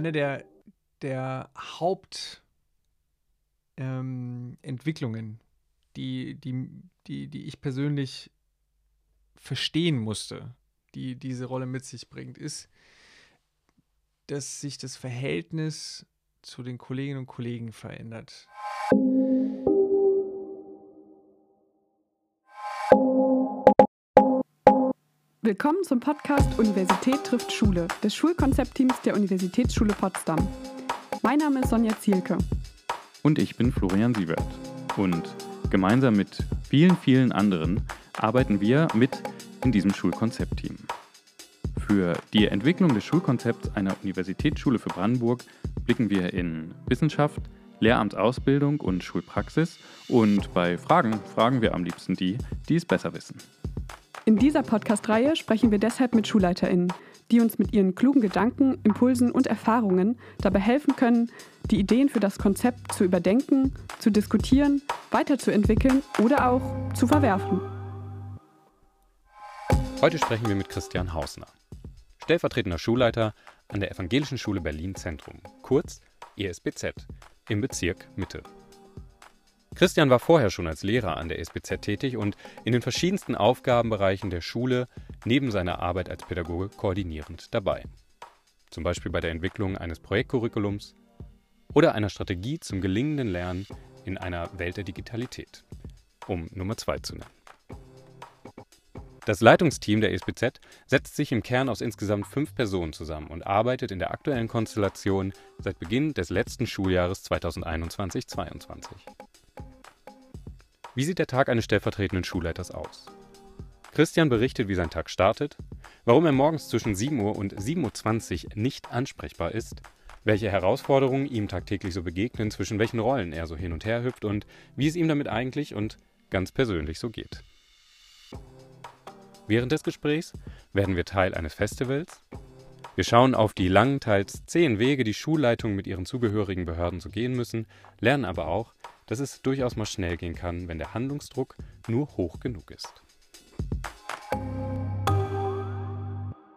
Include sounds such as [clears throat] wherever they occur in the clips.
eine der, der Hauptentwicklungen, ähm, die, die, die, die ich persönlich verstehen musste, die diese Rolle mit sich bringt, ist, dass sich das Verhältnis zu den Kolleginnen und Kollegen verändert. Willkommen zum Podcast Universität trifft Schule des Schulkonzeptteams der Universitätsschule Potsdam. Mein Name ist Sonja Zielke. Und ich bin Florian Siebert. Und gemeinsam mit vielen, vielen anderen arbeiten wir mit in diesem Schulkonzeptteam. Für die Entwicklung des Schulkonzepts einer Universitätsschule für Brandenburg blicken wir in Wissenschaft, Lehramtsausbildung und Schulpraxis und bei Fragen fragen wir am liebsten die, die es besser wissen. In dieser Podcast-Reihe sprechen wir deshalb mit SchulleiterInnen, die uns mit ihren klugen Gedanken, Impulsen und Erfahrungen dabei helfen können, die Ideen für das Konzept zu überdenken, zu diskutieren, weiterzuentwickeln oder auch zu verwerfen. Heute sprechen wir mit Christian Hausner, stellvertretender Schulleiter an der Evangelischen Schule Berlin Zentrum, kurz ESBZ, im Bezirk Mitte. Christian war vorher schon als Lehrer an der SBZ tätig und in den verschiedensten Aufgabenbereichen der Schule neben seiner Arbeit als Pädagoge koordinierend dabei. Zum Beispiel bei der Entwicklung eines Projektcurriculums oder einer Strategie zum gelingenden Lernen in einer Welt der Digitalität, um Nummer zwei zu nennen. Das Leitungsteam der SBZ setzt sich im Kern aus insgesamt fünf Personen zusammen und arbeitet in der aktuellen Konstellation seit Beginn des letzten Schuljahres 2021-22. Wie sieht der Tag eines stellvertretenden Schulleiters aus? Christian berichtet, wie sein Tag startet, warum er morgens zwischen 7 Uhr und 7.20 Uhr nicht ansprechbar ist, welche Herausforderungen ihm tagtäglich so begegnen, zwischen welchen Rollen er so hin und her hüpft und wie es ihm damit eigentlich und ganz persönlich so geht. Während des Gesprächs werden wir Teil eines Festivals. Wir schauen auf die langen, teils zehn Wege, die Schulleitungen mit ihren zugehörigen Behörden so gehen müssen, lernen aber auch, dass es durchaus mal schnell gehen kann, wenn der Handlungsdruck nur hoch genug ist.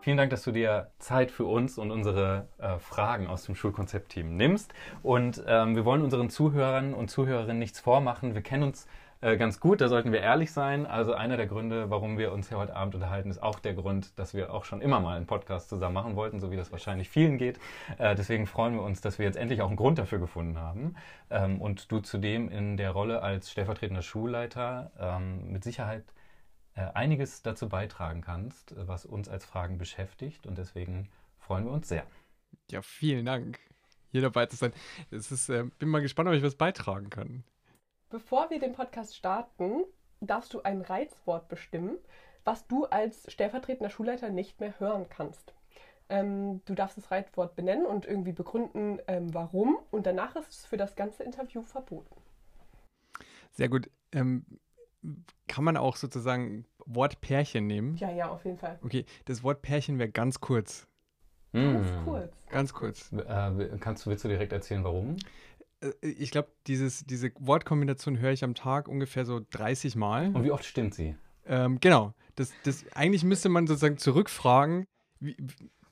Vielen Dank, dass du dir Zeit für uns und unsere äh, Fragen aus dem Schulkonzeptteam nimmst. Und ähm, wir wollen unseren Zuhörern und Zuhörerinnen nichts vormachen. Wir kennen uns äh, ganz gut, da sollten wir ehrlich sein. Also einer der Gründe, warum wir uns hier heute Abend unterhalten, ist auch der Grund, dass wir auch schon immer mal einen Podcast zusammen machen wollten, so wie das wahrscheinlich vielen geht. Äh, deswegen freuen wir uns, dass wir jetzt endlich auch einen Grund dafür gefunden haben. Ähm, und du zudem in der Rolle als stellvertretender Schulleiter ähm, mit Sicherheit äh, einiges dazu beitragen kannst, was uns als Fragen beschäftigt. Und deswegen freuen wir uns sehr. Ja, vielen Dank, hier dabei zu sein. Es ist, äh, bin mal gespannt, ob ich was beitragen kann. Bevor wir den Podcast starten, darfst du ein Reizwort bestimmen, was du als stellvertretender Schulleiter nicht mehr hören kannst. Ähm, du darfst das Reizwort benennen und irgendwie begründen, ähm, warum. Und danach ist es für das ganze Interview verboten. Sehr gut. Ähm, kann man auch sozusagen Wort Pärchen nehmen? Ja, ja, auf jeden Fall. Okay, das Wort Pärchen wäre ganz kurz. Ganz hm. kurz. Ganz kurz. Äh, kannst du, willst du direkt erzählen, warum? Äh, ich glaube, diese Wortkombination höre ich am Tag ungefähr so 30 Mal. Und wie oft stimmt sie? Ähm, genau. Das, das, eigentlich müsste man sozusagen zurückfragen, wie,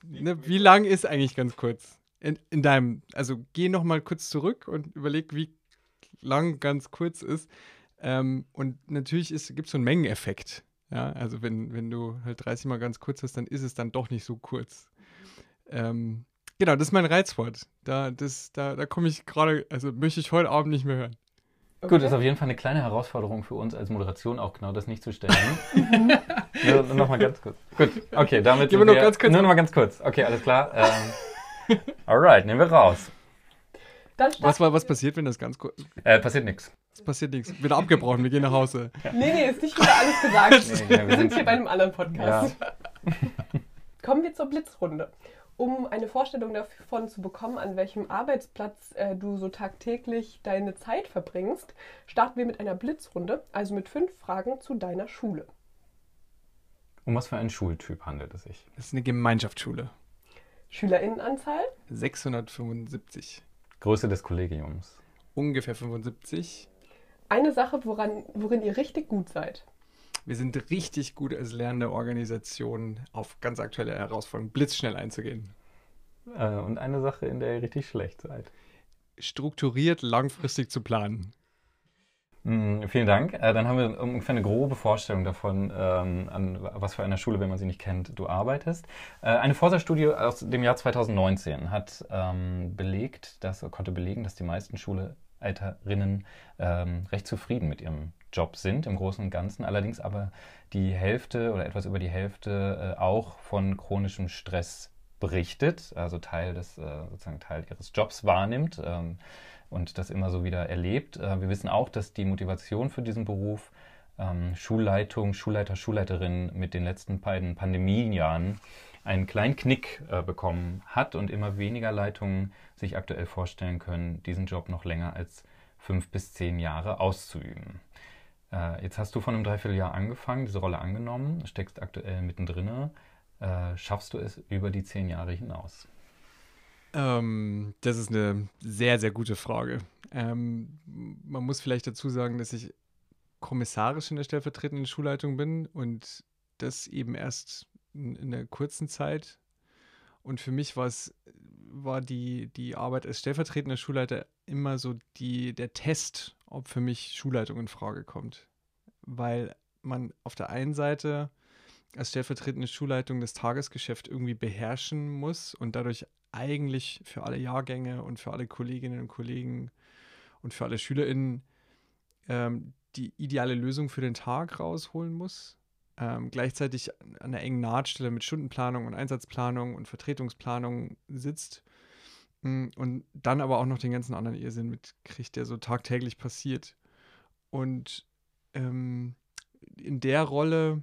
ne, wie lang ist eigentlich ganz kurz? In, in deinem, also geh noch mal kurz zurück und überleg, wie lang ganz kurz ist. Ähm, und natürlich gibt es so einen Mengeneffekt. Ja, also wenn, wenn du halt 30 Mal ganz kurz hast, dann ist es dann doch nicht so kurz. Ähm, Genau, das ist mein Reizwort. Da, da, da komme ich gerade, also möchte ich heute Abend nicht mehr hören. Okay. Gut, das ist auf jeden Fall eine kleine Herausforderung für uns als Moderation auch genau das nicht zu stellen. [laughs] nur, noch mal ganz kurz. Gut, okay, damit Gehen wir noch ganz kurz. Nur noch mal ganz kurz. Okay, alles klar. Ähm, alright, nehmen wir raus. Was, war, was passiert, wenn das ganz kurz... Äh, passiert nichts. Es passiert nichts. Wieder abgebrochen, wir gehen nach Hause. Nee, nee, ist nicht wieder alles gesagt. nee, nee, wir sind hier bei einem anderen Podcast. Ja. Kommen wir zur Blitzrunde um eine Vorstellung davon zu bekommen, an welchem Arbeitsplatz äh, du so tagtäglich deine Zeit verbringst, starten wir mit einer Blitzrunde, also mit fünf Fragen zu deiner Schule. Um was für einen Schultyp handelt es sich? Das ist eine Gemeinschaftsschule. Schülerinnenanzahl? 675. Größe des Kollegiums? Ungefähr 75. Eine Sache, woran, worin ihr richtig gut seid? Wir sind richtig gut als lernende Organisation auf ganz aktuelle Herausforderungen blitzschnell einzugehen. Äh, und eine Sache, in der ihr richtig schlecht seid. Strukturiert langfristig zu planen. Mm, vielen Dank. Äh, dann haben wir ungefähr eine grobe Vorstellung davon, ähm, an was für einer Schule, wenn man sie nicht kennt, du arbeitest. Äh, eine Forsa-Studie aus dem Jahr 2019 hat ähm, belegt, dass, konnte belegen, dass die meisten Schuleiterinnen ähm, recht zufrieden mit ihrem Job sind, im Großen und Ganzen. Allerdings aber die Hälfte oder etwas über die Hälfte äh, auch von chronischem Stress berichtet, also Teil des, äh, sozusagen Teil ihres Jobs wahrnimmt. Ähm, und das immer so wieder erlebt. Äh, wir wissen auch, dass die Motivation für diesen Beruf ähm, Schulleitung, Schulleiter, Schulleiterinnen mit den letzten beiden Pandemienjahren einen kleinen Knick äh, bekommen hat und immer weniger Leitungen sich aktuell vorstellen können, diesen Job noch länger als fünf bis zehn Jahre auszuüben. Äh, jetzt hast du von einem Dreivierteljahr angefangen, diese Rolle angenommen, steckst aktuell mittendrin. Äh, schaffst du es über die zehn Jahre hinaus? Ähm, das ist eine sehr, sehr gute Frage. Ähm, man muss vielleicht dazu sagen, dass ich kommissarisch in der stellvertretenden Schulleitung bin und das eben erst in, in einer kurzen Zeit. Und für mich war es, war die, die Arbeit als stellvertretender Schulleiter immer so die, der Test, ob für mich Schulleitung in Frage kommt. Weil man auf der einen Seite als stellvertretende Schulleitung das Tagesgeschäft irgendwie beherrschen muss und dadurch eigentlich für alle Jahrgänge und für alle Kolleginnen und Kollegen und für alle SchülerInnen ähm, die ideale Lösung für den Tag rausholen muss. Ähm, gleichzeitig an einer engen Nahtstelle mit Stundenplanung und Einsatzplanung und Vertretungsplanung sitzt und dann aber auch noch den ganzen anderen Irrsinn mitkriegt, der so tagtäglich passiert. Und ähm, in der Rolle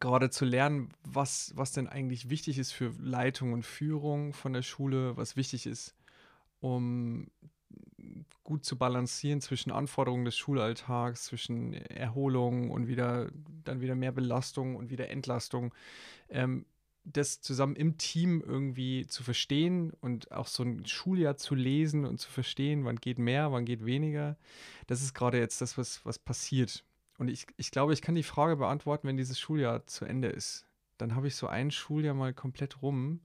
gerade zu lernen, was, was denn eigentlich wichtig ist für Leitung und Führung von der Schule, was wichtig ist, um gut zu balancieren zwischen Anforderungen des Schulalltags, zwischen Erholung und wieder dann wieder mehr Belastung und wieder Entlastung. Ähm, das zusammen im Team irgendwie zu verstehen und auch so ein Schuljahr zu lesen und zu verstehen, wann geht mehr, wann geht weniger, das ist gerade jetzt das, was, was passiert. Und ich, ich glaube, ich kann die Frage beantworten, wenn dieses Schuljahr zu Ende ist. Dann habe ich so ein Schuljahr mal komplett rum.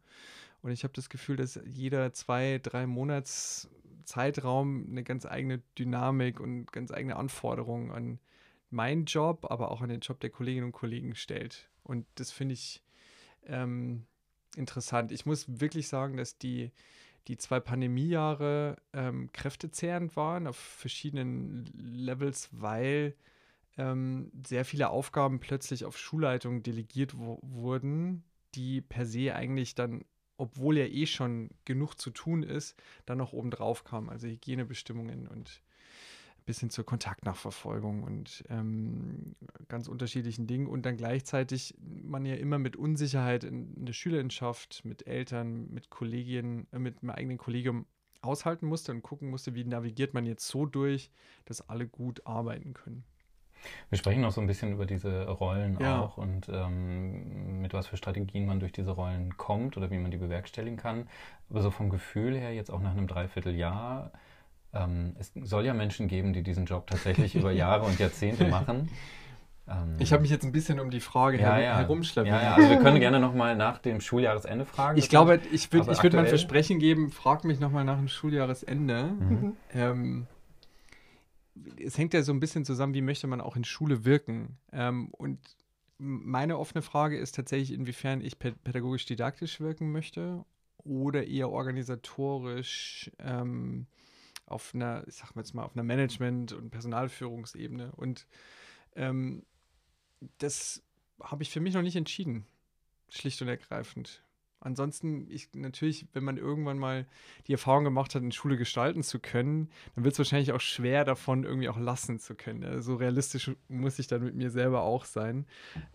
Und ich habe das Gefühl, dass jeder zwei, drei Monats Zeitraum eine ganz eigene Dynamik und ganz eigene Anforderungen an meinen Job, aber auch an den Job der Kolleginnen und Kollegen stellt. Und das finde ich ähm, interessant. Ich muss wirklich sagen, dass die, die zwei Pandemiejahre ähm, kräftezehrend waren auf verschiedenen Levels, weil ähm, sehr viele Aufgaben plötzlich auf Schulleitungen delegiert wurden, die per se eigentlich dann, obwohl ja eh schon genug zu tun ist, dann noch obendrauf kamen. Also Hygienebestimmungen und bis hin zur Kontaktnachverfolgung und ähm, ganz unterschiedlichen Dingen und dann gleichzeitig man ja immer mit Unsicherheit in, in der Schülerinschaft, mit Eltern, mit Kolleginnen, äh, mit meinem eigenen Kollegium aushalten musste und gucken musste, wie navigiert man jetzt so durch, dass alle gut arbeiten können. Wir sprechen noch so ein bisschen über diese Rollen ja. auch und ähm, mit was für Strategien man durch diese Rollen kommt oder wie man die bewerkstelligen kann. Aber so vom Gefühl her, jetzt auch nach einem Dreivierteljahr, ähm, es soll ja Menschen geben, die diesen Job tatsächlich über Jahre und Jahrzehnte [laughs] machen. Ähm, ich habe mich jetzt ein bisschen um die Frage ja, her ja. herumschleppen. Ja, ja, also wir können gerne nochmal nach dem Schuljahresende fragen. Ich glaube, ich würde würd mal ein Versprechen geben, frag mich nochmal nach dem Schuljahresende. Mhm. Ähm, es hängt ja so ein bisschen zusammen, wie möchte man auch in Schule wirken. Ähm, und meine offene Frage ist tatsächlich, inwiefern ich pädagogisch-didaktisch wirken möchte oder eher organisatorisch ähm, auf einer, ich sag mal jetzt mal, auf einer Management- und Personalführungsebene. Und ähm, das habe ich für mich noch nicht entschieden, schlicht und ergreifend. Ansonsten, ich, natürlich, wenn man irgendwann mal die Erfahrung gemacht hat, in Schule gestalten zu können, dann wird es wahrscheinlich auch schwer davon irgendwie auch lassen zu können. Ja, so realistisch muss ich dann mit mir selber auch sein.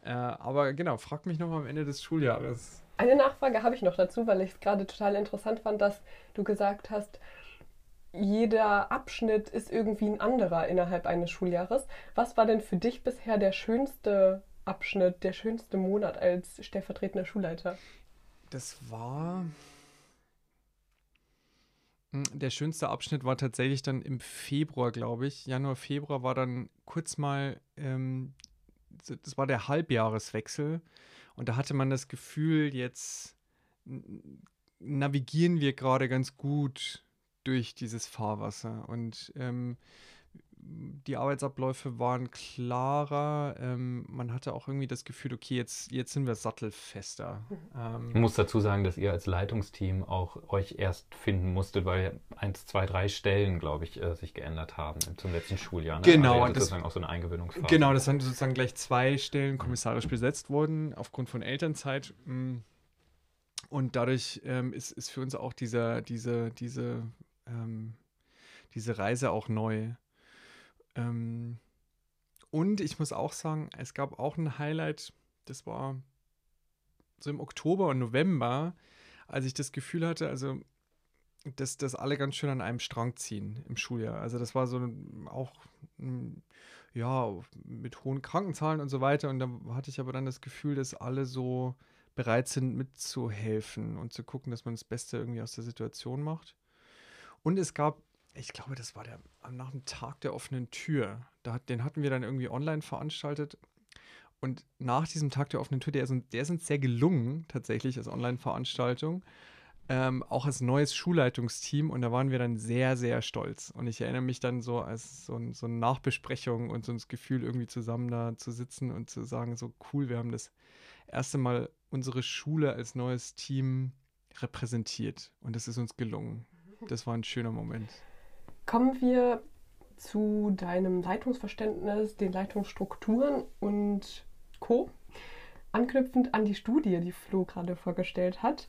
Äh, aber genau, frag mich noch am Ende des Schuljahres. Eine Nachfrage habe ich noch dazu, weil ich es gerade total interessant fand, dass du gesagt hast, jeder Abschnitt ist irgendwie ein anderer innerhalb eines Schuljahres. Was war denn für dich bisher der schönste Abschnitt, der schönste Monat als stellvertretender Schulleiter? das war. Hm, der schönste Abschnitt war tatsächlich dann im Februar, glaube ich. Januar, Februar war dann kurz mal, ähm, das war der Halbjahreswechsel. Und da hatte man das Gefühl, jetzt navigieren wir gerade ganz gut durch dieses Fahrwasser. Und ähm, die Arbeitsabläufe waren klarer. Ähm, man hatte auch irgendwie das Gefühl, okay, jetzt, jetzt sind wir sattelfester. Ähm, ich muss dazu sagen, dass ihr als Leitungsteam auch euch erst finden musstet, weil eins, zwei, drei Stellen, glaube ich, äh, sich geändert haben zum letzten Schuljahr. Ne? Genau. Also das, sozusagen auch so eine Eingewöhnungsphase. Genau, das sind sozusagen gleich zwei Stellen kommissarisch besetzt worden, aufgrund von Elternzeit. Mm. Und dadurch ähm, ist, ist für uns auch dieser, diese, diese, ähm, diese Reise auch neu. Ähm, und ich muss auch sagen, es gab auch ein Highlight, das war so im Oktober und November, als ich das Gefühl hatte, also dass, dass alle ganz schön an einem Strang ziehen im Schuljahr. Also das war so auch, ja, mit hohen Krankenzahlen und so weiter. Und da hatte ich aber dann das Gefühl, dass alle so bereit sind, mitzuhelfen und zu gucken, dass man das Beste irgendwie aus der Situation macht. Und es gab ich glaube, das war der nach dem Tag der offenen Tür. Da, den hatten wir dann irgendwie online veranstaltet. Und nach diesem Tag der offenen Tür, der, ist, der ist uns sehr gelungen, tatsächlich als Online-Veranstaltung. Ähm, auch als neues Schulleitungsteam und da waren wir dann sehr, sehr stolz. Und ich erinnere mich dann so als so, so eine Nachbesprechung und so das Gefühl, irgendwie zusammen da zu sitzen und zu sagen, so cool, wir haben das erste Mal unsere Schule als neues Team repräsentiert und das ist uns gelungen. Das war ein schöner Moment. Kommen wir zu deinem Leitungsverständnis, den Leitungsstrukturen und Co. Anknüpfend an die Studie, die Flo gerade vorgestellt hat.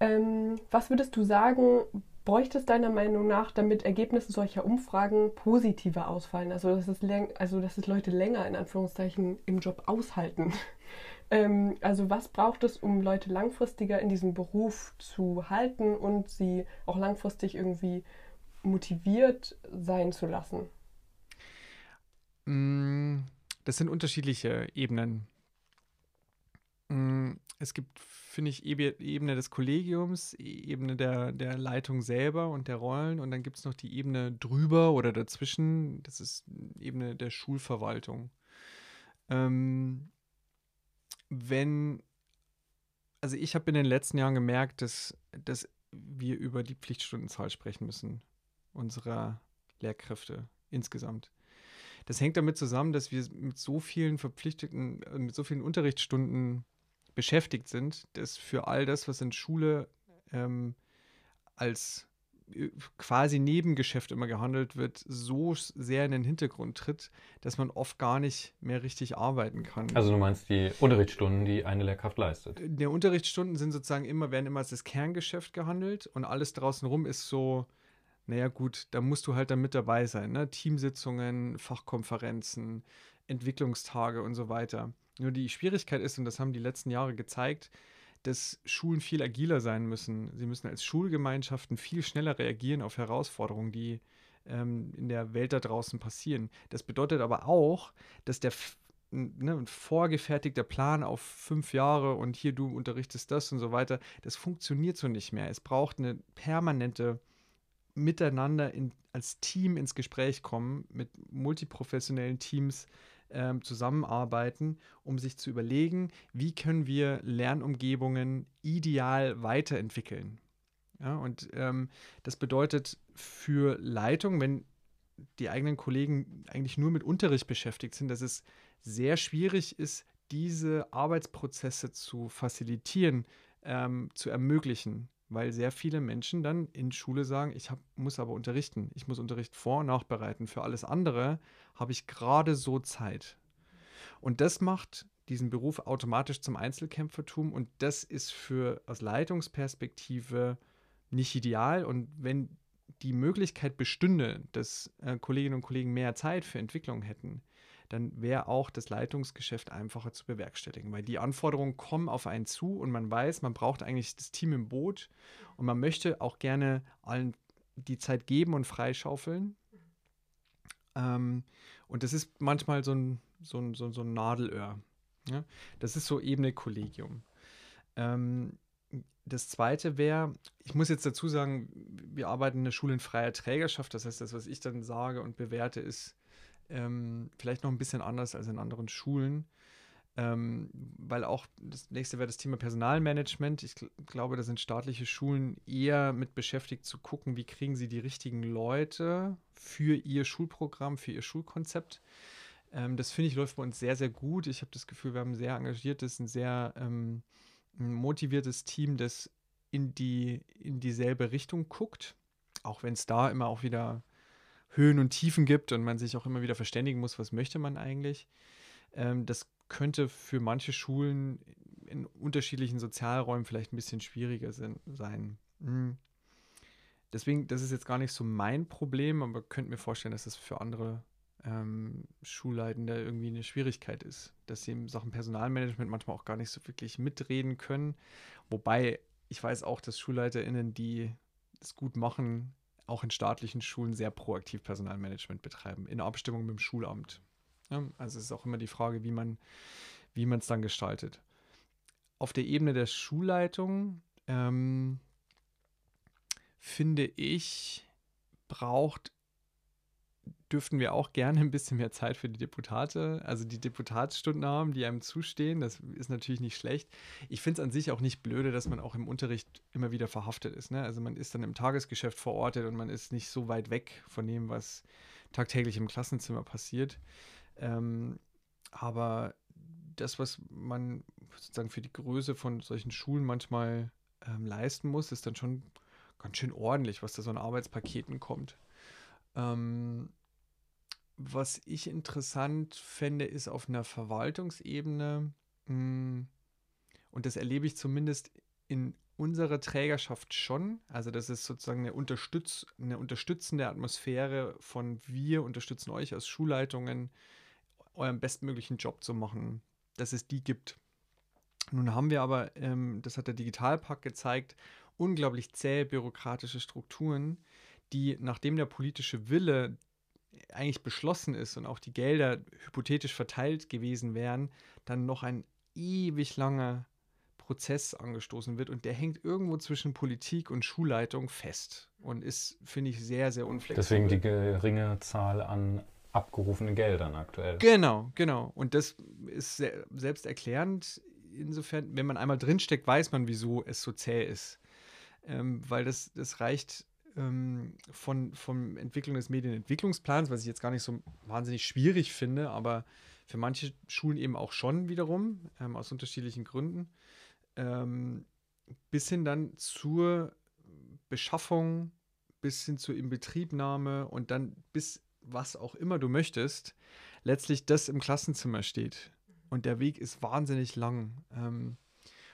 Ähm, was würdest du sagen, bräuchte es deiner Meinung nach, damit Ergebnisse solcher Umfragen positiver ausfallen? Also dass es, also, dass es Leute länger in Anführungszeichen im Job aushalten. Ähm, also was braucht es, um Leute langfristiger in diesem Beruf zu halten und sie auch langfristig irgendwie motiviert sein zu lassen? Mm, das sind unterschiedliche Ebenen. Mm, es gibt, finde ich, Ebene des Kollegiums, Ebene der, der Leitung selber und der Rollen und dann gibt es noch die Ebene drüber oder dazwischen, das ist Ebene der Schulverwaltung. Ähm, wenn, also ich habe in den letzten Jahren gemerkt, dass, dass wir über die Pflichtstundenzahl sprechen müssen unserer Lehrkräfte insgesamt. Das hängt damit zusammen, dass wir mit so vielen verpflichteten, äh, mit so vielen Unterrichtsstunden beschäftigt sind, dass für all das, was in Schule ähm, als quasi Nebengeschäft immer gehandelt wird, so sehr in den Hintergrund tritt, dass man oft gar nicht mehr richtig arbeiten kann. Also du meinst die Unterrichtsstunden, die eine Lehrkraft leistet? Die Unterrichtsstunden sind sozusagen immer, werden immer als das Kerngeschäft gehandelt und alles draußen rum ist so naja gut, da musst du halt dann mit dabei sein. Ne? Teamsitzungen, Fachkonferenzen, Entwicklungstage und so weiter. Nur die Schwierigkeit ist, und das haben die letzten Jahre gezeigt, dass Schulen viel agiler sein müssen. Sie müssen als Schulgemeinschaften viel schneller reagieren auf Herausforderungen, die ähm, in der Welt da draußen passieren. Das bedeutet aber auch, dass der ne, ein vorgefertigter Plan auf fünf Jahre und hier du unterrichtest das und so weiter, das funktioniert so nicht mehr. Es braucht eine permanente miteinander in, als Team ins Gespräch kommen, mit multiprofessionellen Teams ähm, zusammenarbeiten, um sich zu überlegen, wie können wir Lernumgebungen ideal weiterentwickeln. Ja, und ähm, das bedeutet für Leitung, wenn die eigenen Kollegen eigentlich nur mit Unterricht beschäftigt sind, dass es sehr schwierig ist, diese Arbeitsprozesse zu facilitieren, ähm, zu ermöglichen weil sehr viele Menschen dann in Schule sagen, ich hab, muss aber unterrichten, ich muss Unterricht vor- und nachbereiten. Für alles andere habe ich gerade so Zeit. Und das macht diesen Beruf automatisch zum Einzelkämpfertum und das ist für aus Leitungsperspektive nicht ideal. Und wenn die Möglichkeit bestünde, dass äh, Kolleginnen und Kollegen mehr Zeit für Entwicklung hätten, dann wäre auch das Leitungsgeschäft einfacher zu bewerkstelligen, weil die Anforderungen kommen auf einen zu und man weiß, man braucht eigentlich das Team im Boot und man möchte auch gerne allen die Zeit geben und freischaufeln. Ähm, und das ist manchmal so ein, so ein, so, so ein Nadelöhr. Ja? Das ist so Ebene Kollegium. Ähm, das zweite wäre, ich muss jetzt dazu sagen, wir arbeiten in der Schule in freier Trägerschaft. Das heißt, das, was ich dann sage und bewerte, ist ähm, vielleicht noch ein bisschen anders als in anderen Schulen. Ähm, weil auch das nächste wäre das Thema Personalmanagement. Ich gl glaube, da sind staatliche Schulen eher mit beschäftigt zu gucken, wie kriegen sie die richtigen Leute für ihr Schulprogramm, für ihr Schulkonzept. Ähm, das finde ich läuft bei uns sehr, sehr gut. Ich habe das Gefühl, wir haben ein sehr engagiertes, ein sehr ähm, motiviertes Team, das in, die, in dieselbe Richtung guckt. Auch wenn es da immer auch wieder Höhen und Tiefen gibt und man sich auch immer wieder verständigen muss, was möchte man eigentlich. Ähm, das könnte für manche Schulen in unterschiedlichen Sozialräumen vielleicht ein bisschen schwieriger sein. Hm. Deswegen, das ist jetzt gar nicht so mein Problem, aber könnt mir vorstellen, dass es für andere ähm, Schulleitende irgendwie eine Schwierigkeit ist, dass sie in Sachen Personalmanagement manchmal auch gar nicht so wirklich mitreden können. Wobei ich weiß auch, dass SchulleiterInnen, die es gut machen, auch in staatlichen Schulen sehr proaktiv Personalmanagement betreiben, in Abstimmung mit dem Schulamt. Ja, also es ist auch immer die Frage, wie man wie es dann gestaltet. Auf der Ebene der Schulleitung ähm, finde ich, braucht dürften wir auch gerne ein bisschen mehr Zeit für die Deputate, also die Deputatsstunden haben, die einem zustehen. Das ist natürlich nicht schlecht. Ich finde es an sich auch nicht blöde, dass man auch im Unterricht immer wieder verhaftet ist. Ne? Also man ist dann im Tagesgeschäft verortet und man ist nicht so weit weg von dem, was tagtäglich im Klassenzimmer passiert. Ähm, aber das, was man sozusagen für die Größe von solchen Schulen manchmal ähm, leisten muss, ist dann schon ganz schön ordentlich, was da so an Arbeitspaketen kommt. Ähm, was ich interessant fände, ist auf einer Verwaltungsebene, hm, und das erlebe ich zumindest in unserer Trägerschaft schon, also das ist sozusagen eine, Unterstütz eine unterstützende Atmosphäre von wir unterstützen euch als Schulleitungen, euren bestmöglichen Job zu machen, dass es die gibt. Nun haben wir aber, ähm, das hat der Digitalpakt gezeigt, unglaublich zähe bürokratische Strukturen, die, nachdem der politische Wille eigentlich beschlossen ist und auch die Gelder hypothetisch verteilt gewesen wären, dann noch ein ewig langer Prozess angestoßen wird und der hängt irgendwo zwischen Politik und Schulleitung fest und ist, finde ich, sehr, sehr unflexibel. Deswegen die geringe Zahl an abgerufenen Geldern aktuell. Genau, genau. Und das ist selbsterklärend. Insofern, wenn man einmal drinsteckt, weiß man, wieso es so zäh ist. Ähm, weil das, das reicht ähm, von, von Entwicklung des Medienentwicklungsplans, was ich jetzt gar nicht so wahnsinnig schwierig finde, aber für manche Schulen eben auch schon wiederum, ähm, aus unterschiedlichen Gründen, ähm, bis hin dann zur Beschaffung, bis hin zur Inbetriebnahme und dann bis was auch immer du möchtest, letztlich das im Klassenzimmer steht. Und der Weg ist wahnsinnig lang. Ähm,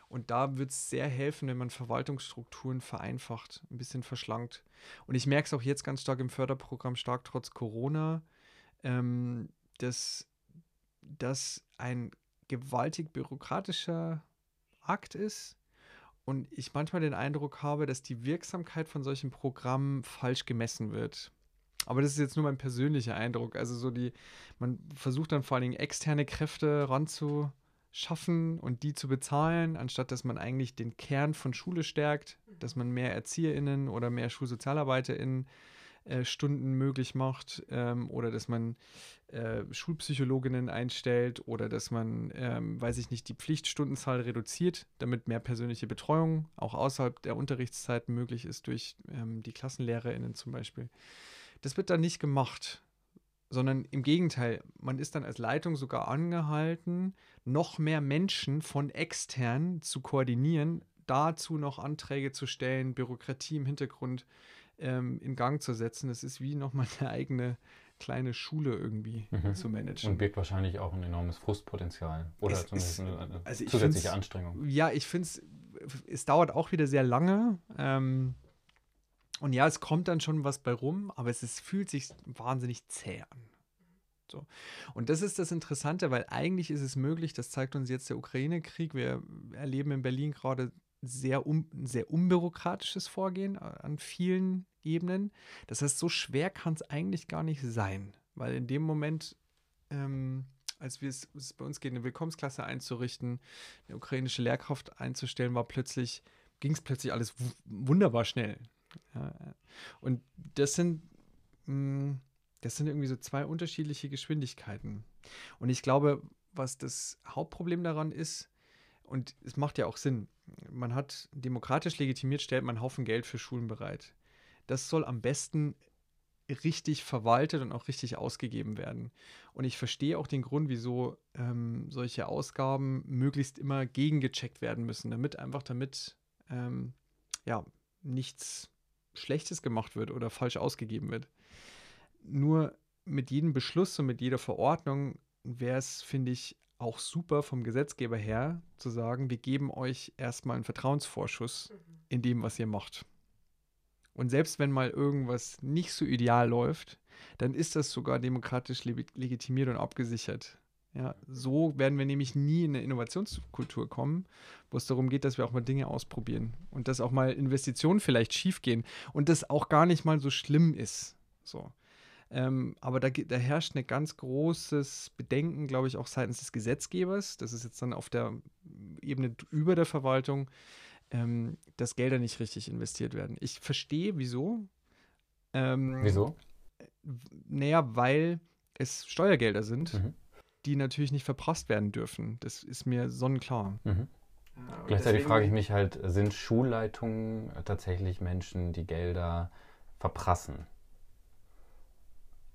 und da wird es sehr helfen, wenn man Verwaltungsstrukturen vereinfacht, ein bisschen verschlankt. Und ich merke es auch jetzt ganz stark im Förderprogramm, stark trotz Corona, ähm, dass das ein gewaltig bürokratischer Akt ist. Und ich manchmal den Eindruck habe, dass die Wirksamkeit von solchen Programmen falsch gemessen wird. Aber das ist jetzt nur mein persönlicher Eindruck. Also so die, man versucht dann vor allen Dingen externe Kräfte ranzu, schaffen und die zu bezahlen, anstatt dass man eigentlich den Kern von Schule stärkt, dass man mehr ErzieherInnen oder mehr SchulsozialarbeiterInnen äh, Stunden möglich macht ähm, oder dass man äh, Schulpsychologinnen einstellt oder dass man, ähm, weiß ich nicht, die Pflichtstundenzahl reduziert, damit mehr persönliche Betreuung auch außerhalb der Unterrichtszeiten möglich ist durch ähm, die KlassenlehrerInnen zum Beispiel. Das wird dann nicht gemacht sondern im Gegenteil, man ist dann als Leitung sogar angehalten, noch mehr Menschen von extern zu koordinieren, dazu noch Anträge zu stellen, Bürokratie im Hintergrund ähm, in Gang zu setzen. Das ist wie nochmal eine eigene kleine Schule irgendwie mhm. zu managen. Und birgt wahrscheinlich auch ein enormes Frustpotenzial oder es zumindest ist, eine also zusätzliche Anstrengung. Ja, ich finde es, es dauert auch wieder sehr lange. Ähm, und ja, es kommt dann schon was bei rum, aber es ist, fühlt sich wahnsinnig zäh an. So. Und das ist das Interessante, weil eigentlich ist es möglich, das zeigt uns jetzt der Ukraine-Krieg. Wir erleben in Berlin gerade sehr, um, sehr unbürokratisches Vorgehen an vielen Ebenen. Das heißt, so schwer kann es eigentlich gar nicht sein, weil in dem Moment, ähm, als wir es, es bei uns geht, eine Willkommensklasse einzurichten, eine ukrainische Lehrkraft einzustellen, war plötzlich, ging es plötzlich alles wunderbar schnell. Ja, und das sind, mh, mm, das sind irgendwie so zwei unterschiedliche Geschwindigkeiten. Und ich glaube, was das Hauptproblem daran ist, und es macht ja auch Sinn, man hat demokratisch legitimiert, stellt man einen Haufen Geld für Schulen bereit. Das soll am besten richtig verwaltet und auch richtig ausgegeben werden. Und ich verstehe auch den Grund, wieso ähm, solche Ausgaben möglichst immer gegengecheckt werden müssen, damit einfach damit ähm, ja nichts Schlechtes gemacht wird oder falsch ausgegeben wird. Nur mit jedem Beschluss und mit jeder Verordnung wäre es, finde ich, auch super vom Gesetzgeber her zu sagen, wir geben euch erstmal einen Vertrauensvorschuss mhm. in dem, was ihr macht. Und selbst wenn mal irgendwas nicht so ideal läuft, dann ist das sogar demokratisch legitimiert und abgesichert. Ja, so werden wir nämlich nie in eine Innovationskultur kommen, wo es darum geht, dass wir auch mal Dinge ausprobieren und dass auch mal Investitionen vielleicht schiefgehen und das auch gar nicht mal so schlimm ist. So. Ähm, aber da, da, herrscht ein ganz großes Bedenken, glaube ich, auch seitens des Gesetzgebers. Das ist jetzt dann auf der Ebene über der Verwaltung, ähm, dass Gelder nicht richtig investiert werden. Ich verstehe, wieso. Ähm, wieso? Naja, weil es Steuergelder sind, mhm. Die natürlich nicht verprasst werden dürfen. Das ist mir sonnenklar. Mhm. Ja, Gleichzeitig frage ich mich halt, sind Schulleitungen tatsächlich Menschen, die Gelder verprassen?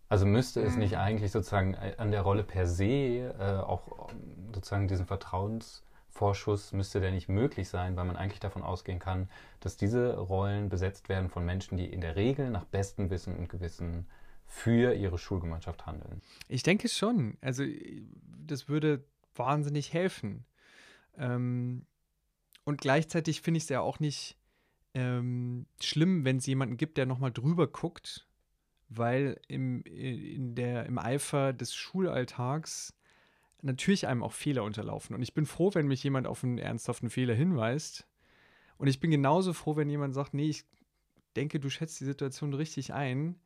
Also müsste es nicht mhm. eigentlich sozusagen an der Rolle per se äh, auch sozusagen diesen Vertrauens Vorschuss müsste der nicht möglich sein, weil man eigentlich davon ausgehen kann, dass diese Rollen besetzt werden von Menschen, die in der Regel nach bestem Wissen und Gewissen für ihre Schulgemeinschaft handeln. Ich denke schon. Also das würde wahnsinnig helfen. Ähm, und gleichzeitig finde ich es ja auch nicht ähm, schlimm, wenn es jemanden gibt, der nochmal drüber guckt, weil im, in der, im Eifer des Schulalltags natürlich einem auch Fehler unterlaufen. Und ich bin froh, wenn mich jemand auf einen ernsthaften Fehler hinweist. Und ich bin genauso froh, wenn jemand sagt, nee, ich denke, du schätzt die Situation richtig ein.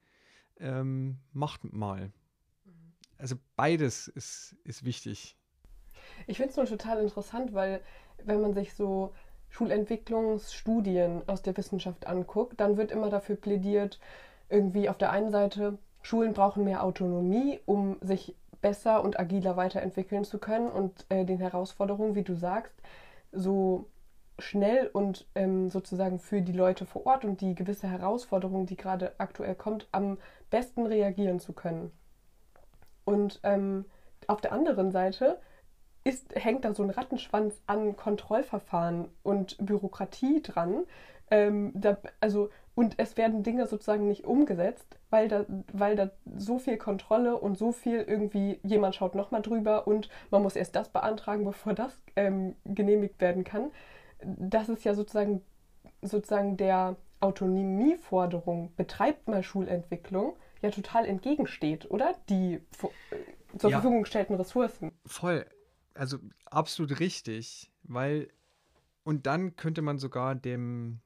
Ähm, macht mal. Also beides ist, ist wichtig. Ich finde es nur total interessant, weil wenn man sich so Schulentwicklungsstudien aus der Wissenschaft anguckt, dann wird immer dafür plädiert, irgendwie auf der einen Seite, Schulen brauchen mehr Autonomie, um sich besser und agiler weiterentwickeln zu können und äh, den Herausforderungen, wie du sagst, so schnell und ähm, sozusagen für die Leute vor Ort und die gewisse Herausforderung, die gerade aktuell kommt, am besten reagieren zu können. Und ähm, auf der anderen Seite ist, hängt da so ein Rattenschwanz an Kontrollverfahren und Bürokratie dran. Ähm, da, also und es werden Dinge sozusagen nicht umgesetzt, weil da, weil da so viel Kontrolle und so viel irgendwie, jemand schaut nochmal drüber und man muss erst das beantragen, bevor das ähm, genehmigt werden kann. Das ist ja sozusagen, sozusagen der Autonomieforderung, betreibt mal Schulentwicklung, ja total entgegensteht, oder? Die äh, zur ja, Verfügung gestellten Ressourcen. Voll. Also absolut richtig, weil und dann könnte man sogar dem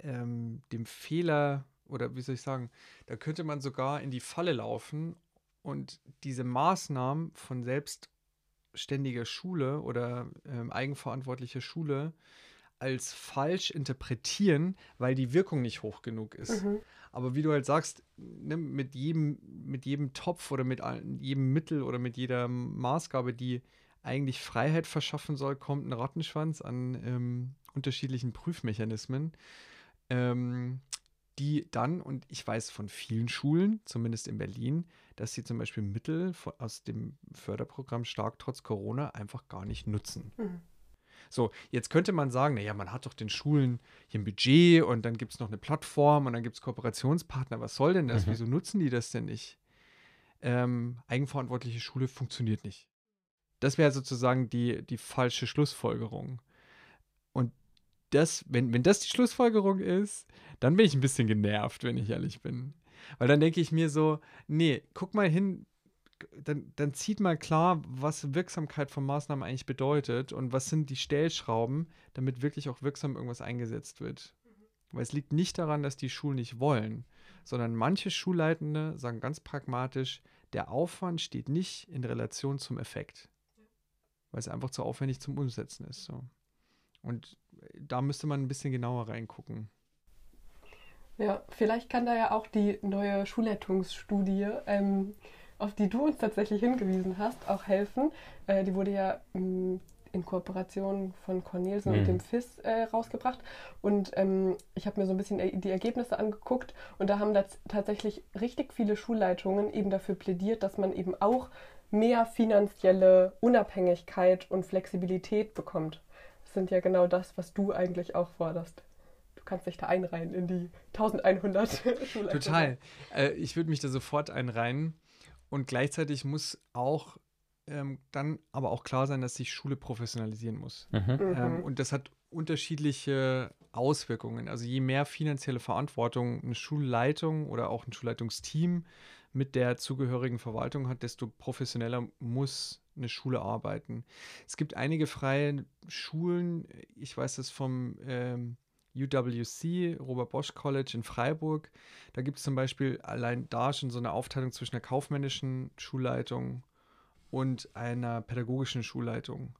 ähm, dem Fehler oder wie soll ich sagen, da könnte man sogar in die Falle laufen und diese Maßnahmen von selbstständiger Schule oder ähm, eigenverantwortlicher Schule als falsch interpretieren, weil die Wirkung nicht hoch genug ist. Mhm. Aber wie du halt sagst, ne, mit, jedem, mit jedem Topf oder mit jedem Mittel oder mit jeder Maßgabe, die eigentlich Freiheit verschaffen soll, kommt ein Rattenschwanz an ähm, unterschiedlichen Prüfmechanismen ähm, die dann, und ich weiß von vielen Schulen, zumindest in Berlin, dass sie zum Beispiel Mittel aus dem Förderprogramm Stark trotz Corona einfach gar nicht nutzen. Mhm. So, jetzt könnte man sagen, naja, man hat doch den Schulen hier ein Budget und dann gibt es noch eine Plattform und dann gibt es Kooperationspartner. Was soll denn das? Mhm. Wieso nutzen die das denn nicht? Ähm, eigenverantwortliche Schule funktioniert nicht. Das wäre sozusagen die, die falsche Schlussfolgerung das, wenn, wenn das die Schlussfolgerung ist, dann bin ich ein bisschen genervt, wenn ich ehrlich bin. Weil dann denke ich mir so, nee, guck mal hin, dann, dann zieht mal klar, was Wirksamkeit von Maßnahmen eigentlich bedeutet und was sind die Stellschrauben, damit wirklich auch wirksam irgendwas eingesetzt wird. Mhm. Weil es liegt nicht daran, dass die Schulen nicht wollen, sondern manche Schulleitende sagen ganz pragmatisch, der Aufwand steht nicht in Relation zum Effekt. Weil es einfach zu aufwendig zum Umsetzen ist. So. Und da müsste man ein bisschen genauer reingucken. Ja, vielleicht kann da ja auch die neue Schulleitungsstudie ähm, auf die du uns tatsächlich hingewiesen hast, auch helfen. Äh, die wurde ja mh, mm, in Kooperation von Cornelsen mhm. und dem FIS äh, rausgebracht. Und ähm, ich habe mir so ein bisschen die Ergebnisse angeguckt und da haben tatsächlich richtig viele Schulleitungen eben dafür plädiert, dass man eben auch mehr finanzielle Unabhängigkeit und Flexibilität bekommt. Das sind ja genau das, was du eigentlich auch forderst. Du kannst dich da einreihen in die 1100 [laughs] Schulleitungen. Total. Äh, ich würde mich da sofort einreihen. Und gleichzeitig muss auch ähm, dann aber auch klar sein, dass sich Schule professionalisieren muss. Mhm. Ähm, mhm. und das hat unterschiedliche Auswirkungen. Also je mehr finanzielle Verantwortung eine Schulleitung oder auch ein Schulleitungsteam mit der zugehörigen Verwaltung hat, desto professioneller muss eine Schule arbeiten. Es gibt einige freie Schulen, ich weiß das vom ähm, UWC, Robert Bosch College in Freiburg. Da gibt es zum Beispiel allein da schon so eine Aufteilung zwischen einer kaufmännischen Schulleitung und einer pädagogischen Schulleitung.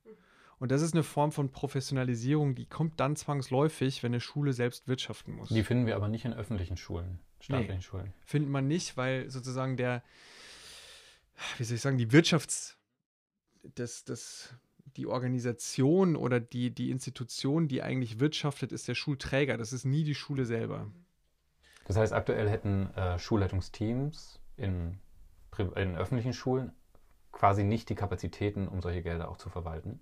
Und das ist eine Form von Professionalisierung, die kommt dann zwangsläufig, wenn eine Schule selbst wirtschaften muss. Die finden wir aber nicht in öffentlichen Schulen, staatlichen nee, Schulen. Findet man nicht, weil sozusagen der, wie soll ich sagen, die Wirtschafts-, das, das, die Organisation oder die, die Institution, die eigentlich wirtschaftet, ist der Schulträger. Das ist nie die Schule selber. Das heißt, aktuell hätten äh, Schulleitungsteams in, in öffentlichen Schulen quasi nicht die Kapazitäten, um solche Gelder auch zu verwalten.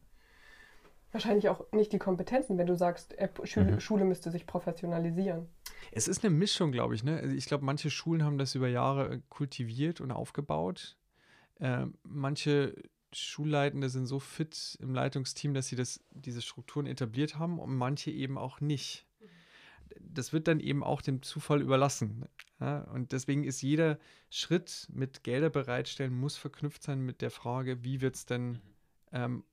Wahrscheinlich auch nicht die Kompetenzen, wenn du sagst, Schule, mhm. Schule müsste sich professionalisieren. Es ist eine Mischung, glaube ich. Ne? Also ich glaube, manche Schulen haben das über Jahre äh, kultiviert und aufgebaut. Äh, manche Schulleitende sind so fit im Leitungsteam, dass sie das, diese Strukturen etabliert haben und manche eben auch nicht. Das wird dann eben auch dem Zufall überlassen. Ja? Und deswegen ist jeder Schritt mit Gelder bereitstellen, muss verknüpft sein mit der Frage, wie wird es denn mhm. ähm,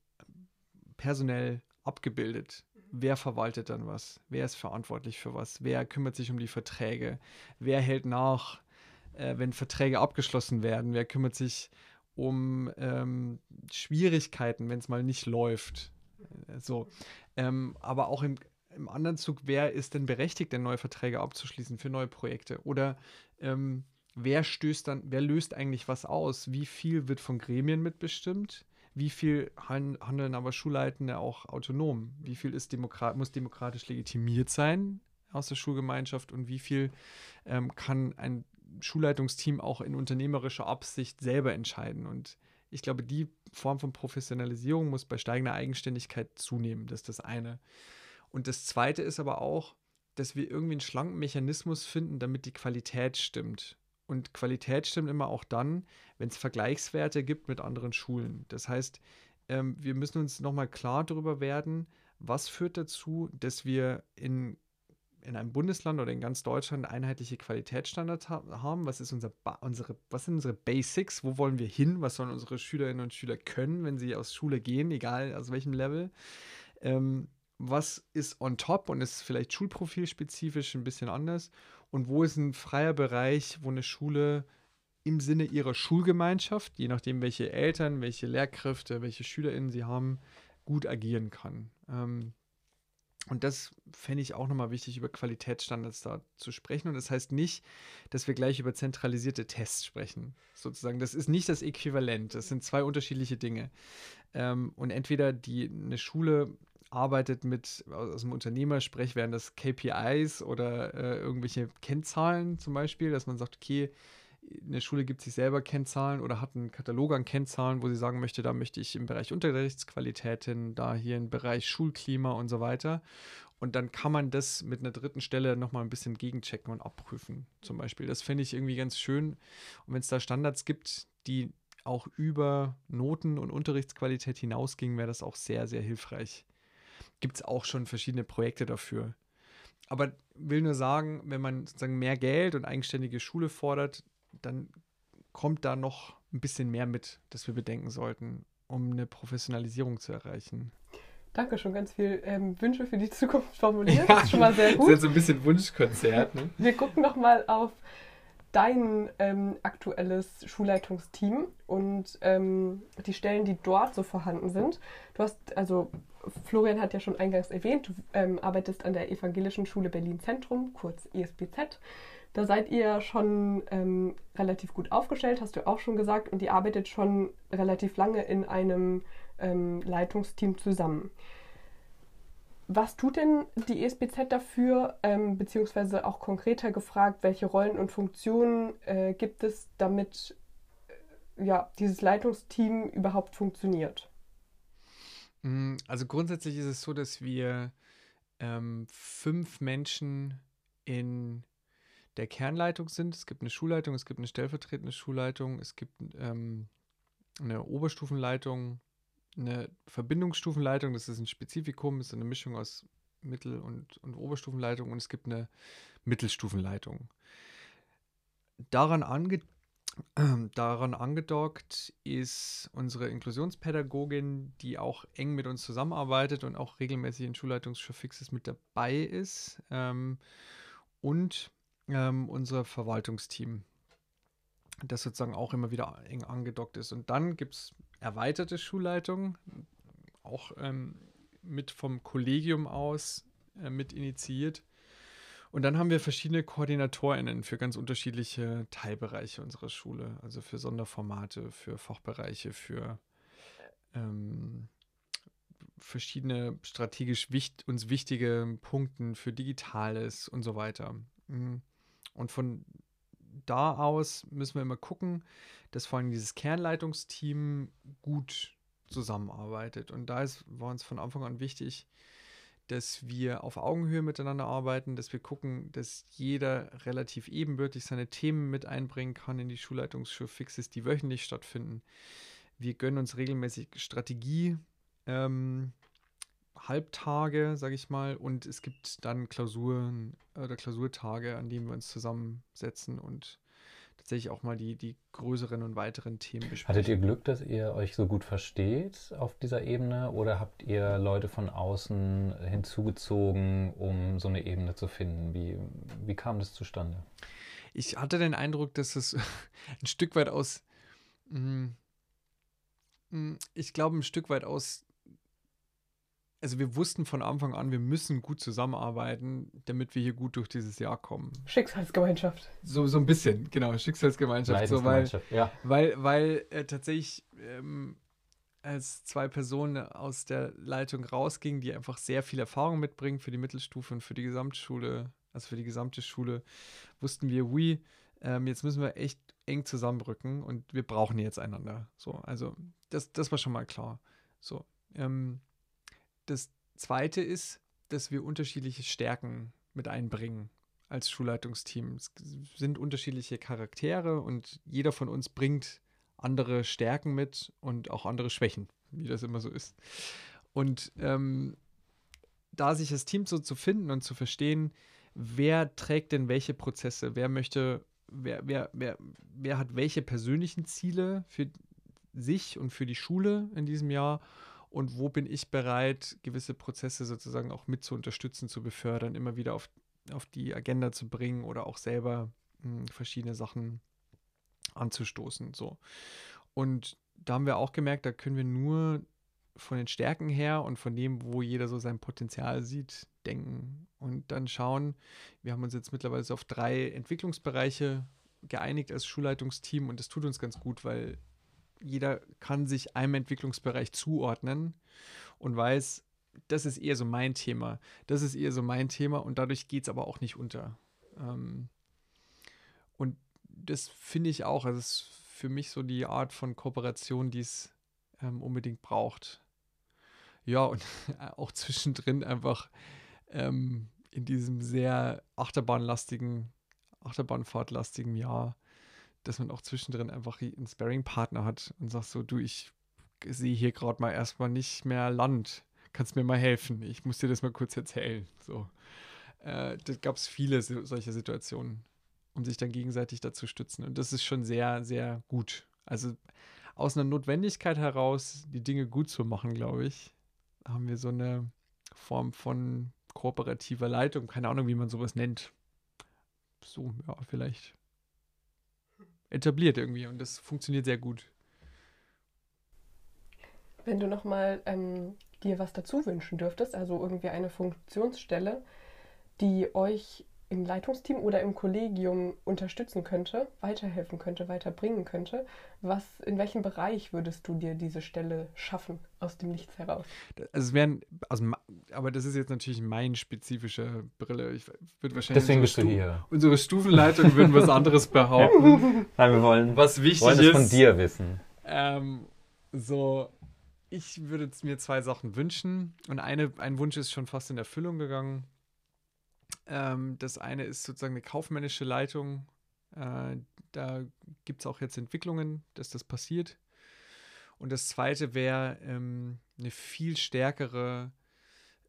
personell abgebildet. Mhm. Wer verwaltet dann was? Wer ist verantwortlich für was? Wer kümmert sich um die Verträge? Wer hält nach, äh, wenn Verträge abgeschlossen werden? Wer kümmert sich um ähm, Schwierigkeiten, wenn es mal nicht läuft? Äh, so. Ähm, aber auch im, im anderen Zug, wer ist denn berechtigt, denn neue Verträge abzuschließen für neue Projekte? Oder ähm, wer stößt dann, wer löst eigentlich was aus? Wie viel wird von Gremien mitbestimmt? wie viel handeln aber Schulleitende auch autonom? Wie viel ist Demokrat muss demokratisch legitimiert sein aus der Schulgemeinschaft und wie viel ähm, kann ein Schulleitungsteam auch in unternehmerischer Absicht selber entscheiden? Und ich glaube, die Form von Professionalisierung muss bei steigender Eigenständigkeit zunehmen. Das ist das eine. Und das zweite ist aber auch, dass wir irgendwie einen schlanken Mechanismus finden, damit die Qualität stimmt. Und Qualität stimmt immer auch dann, wenn es Vergleichswerte gibt mit anderen Schulen. Das heißt, ähm, wir müssen uns nochmal klar darüber werden, was führt dazu, dass wir in, in einem Bundesland oder in ganz Deutschland einheitliche Qualitätsstandards ha haben. Was, ist unser unsere, was sind unsere Basics? Wo wollen wir hin? Was sollen unsere Schülerinnen und Schüler können, wenn sie aus Schule gehen, egal aus welchem Level? Ähm, was ist on top und ist vielleicht schulprofilspezifisch ein bisschen anders? und wo ist ein freier Bereich, wo eine Schule im Sinne ihrer Schulgemeinschaft, je nachdem, welche Eltern, welche Lehrkräfte, welche SchülerInnen sie haben, gut agieren kann. Ähm, und das fände ich auch nochmal wichtig, über Qualitätsstandards da zu sprechen. Und das heißt nicht, dass wir gleich über zentralisierte Tests sprechen. Sozusagen, das ist nicht das Äquivalent. Das sind zwei unterschiedliche Dinge. Ähm, und entweder die eine Schule arbeitet mit, aus dem Unternehmersprech wären das KPIs oder äh, irgendwelche Kennzahlen zum Beispiel, dass man sagt, okay, eine Schule gibt sich selber Kennzahlen oder hat einen Katalog an Kennzahlen, wo sie sagen möchte, da möchte ich im Bereich Unterrichtsqualität hin, da hier im Bereich Schulklima und so weiter. Und dann kann man das mit einer dritten Stelle nochmal ein bisschen gegenchecken und abprüfen, zum Beispiel. Das finde ich irgendwie ganz schön. Und wenn es da Standards gibt, die auch über Noten und Unterrichtsqualität hinausgingen, wäre das auch sehr, sehr hilfreich gibt es auch schon verschiedene Projekte dafür. Aber will nur sagen, wenn man sozusagen mehr Geld und eigenständige Schule fordert, dann kommt da noch ein bisschen mehr mit, das wir bedenken sollten, um eine Professionalisierung zu erreichen. Danke, schon ganz viel ähm, Wünsche für die Zukunft [laughs] formuliert. Ja, das ist schon mal sehr gut. Das ist jetzt so ein bisschen Wunschkonzert. Ne? Wir gucken noch mal auf dein ähm, aktuelles Schulleitungsteam und ähm, die Stellen, die dort so vorhanden sind. Du hast, also Florian hat ja schon eingangs erwähnt, du ähm, arbeitest an der Evangelischen Schule Berlin Zentrum, kurz ESBZ. Da seid ihr schon ähm, relativ gut aufgestellt, hast du auch schon gesagt, und ihr arbeitet schon relativ lange in einem ähm, Leitungsteam zusammen. Was tut denn die ESBZ dafür, ähm, beziehungsweise auch konkreter gefragt, welche Rollen und Funktionen äh, gibt es, damit äh, ja, dieses Leitungsteam überhaupt funktioniert? Mm, also grundsätzlich ist es so, dass wir ähm, fünf Menschen in der Kernleitung sind. Es gibt eine Schulleitung, es gibt eine stellvertretende Schulleitung, es gibt ähm, eine Oberstufenleitung, eine Verbindungsstufenleitung, das ist ein Spezifikum, ist eine Mischung aus Mittel- und, und Oberstufenleitung und es gibt eine Mittelstufenleitung. Daran, ange, äh, [clears throat] daran angedockt ist unsere Inklusionspädagogin, die auch eng mit uns zusammenarbeitet und auch regelmäßig in Schulleitungsfixes mit dabei ist. Ähm, und ähm, unser Verwaltungsteam, das sozusagen auch immer wieder eng angedockt ist. Und dann gibt es erweiterte Schulleitung, auch ähm, mit vom Kollegium aus äh, mit initiiert. Und dann haben wir verschiedene KoordinatorInnen für ganz unterschiedliche Teilbereiche unserer Schule, also für Sonderformate, für Fachbereiche, für ähm, verschiedene strategisch wicht, uns wichtige Punkte für Digitales und so weiter. Mhm. Und von da aus müssen wir immer gucken, dass vor allem dieses Kernleitungsteam gut zusammenarbeitet. Und da ist, war uns von Anfang an wichtig, dass wir auf Augenhöhe miteinander arbeiten, dass wir gucken, dass jeder relativ ebenbürtig seine Themen mit einbringen kann in die Schulleitungsschulfixes, die wöchentlich stattfinden. Wir gönnen uns regelmäßig Strategie. Ähm, Halbtage, sage ich mal, und es gibt dann Klausuren oder Klausurtage, an denen wir uns zusammensetzen und tatsächlich auch mal die, die größeren und weiteren Themen besprechen. Hattet ihr Glück, dass ihr euch so gut versteht auf dieser Ebene oder habt ihr Leute von außen hinzugezogen, um so eine Ebene zu finden? Wie, wie kam das zustande? Ich hatte den Eindruck, dass es [laughs] ein Stück weit aus, mm, mm, ich glaube, ein Stück weit aus also wir wussten von Anfang an, wir müssen gut zusammenarbeiten, damit wir hier gut durch dieses Jahr kommen. Schicksalsgemeinschaft. So, so ein bisschen, genau, Schicksalsgemeinschaft. So, weil, ja. weil, weil äh, tatsächlich ähm, als zwei Personen aus der Leitung rausgingen, die einfach sehr viel Erfahrung mitbringen für die Mittelstufe und für die Gesamtschule, also für die gesamte Schule, wussten wir, oui, ähm, jetzt müssen wir echt eng zusammenrücken und wir brauchen jetzt einander. So, also das, das war schon mal klar. So, ähm, das Zweite ist, dass wir unterschiedliche Stärken mit einbringen als Schulleitungsteam. Es sind unterschiedliche Charaktere und jeder von uns bringt andere Stärken mit und auch andere Schwächen, wie das immer so ist. Und ähm, da sich das Team so zu finden und zu verstehen, wer trägt denn welche Prozesse, wer möchte, wer, wer, wer, wer hat welche persönlichen Ziele für sich und für die Schule in diesem Jahr und wo bin ich bereit, gewisse Prozesse sozusagen auch mit zu unterstützen, zu befördern, immer wieder auf, auf die Agenda zu bringen oder auch selber mh, hm, verschiedene Sachen anzustoßen. So. Und da haben wir auch gemerkt, da können wir nur von den Stärken her und von dem, wo jeder so sein Potenzial sieht, denken und dann schauen. Wir haben uns jetzt mittlerweile auf drei Entwicklungsbereiche geeinigt als Schulleitungsteam und das tut uns ganz gut, weil jeder kann sich einem Entwicklungsbereich zuordnen und weiß, das ist eher so mein Thema. Das ist eher so mein Thema und dadurch geht es aber auch nicht unter. Ähm, und das finde ich auch, also ist für mich so die Art von Kooperation, die es ähm, unbedingt braucht. Ja, und [laughs] auch zwischendrin einfach ähm, in diesem sehr achterbahnlastigen, achterbahnfahrtlastigen Jahr dass man auch zwischendrin einfach einen Sparring-Partner hat und sagt so, du, ich sehe hier gerade mal erstmal nicht mehr Land. Kannst mir mal helfen? Ich muss dir das mal kurz erzählen. So. Äh, da gab es viele so, solche Situationen, um sich dann gegenseitig dazu stützen. Und das ist schon sehr, sehr gut. Also aus einer Notwendigkeit heraus, die Dinge gut zu machen, glaube ich, haben wir so eine Form von kooperativer Leitung. Keine Ahnung, wie man sowas nennt. So, ja, vielleicht etabliert irgendwie und das funktioniert sehr gut. Wenn du nochmal ähm, dir was dazu wünschen dürftest, also irgendwie eine Funktionsstelle, die euch im Leitungsteam oder im Kollegium unterstützen könnte, weiterhelfen könnte, weiterbringen könnte, was, in welchem Bereich würdest du dir diese Stelle schaffen aus dem Nichts heraus? Also es wären, also, aber das ist jetzt natürlich meine spezifische Brille. Ich würde wahrscheinlich Deswegen bist du hier. Unsere Stufenleitung würden was anderes behaupten. [laughs] Nein, wir wollen, was wichtig wollen ist, es von dir wissen. Ähm, so, ich würde mir zwei Sachen wünschen und eine, ein Wunsch ist schon fast in Erfüllung gegangen. Ähm, das eine ist sozusagen eine kaufmännische Leitung. Äh, da gibt es auch jetzt Entwicklungen, dass das passiert. Und das zweite wäre ähm, eine viel stärkere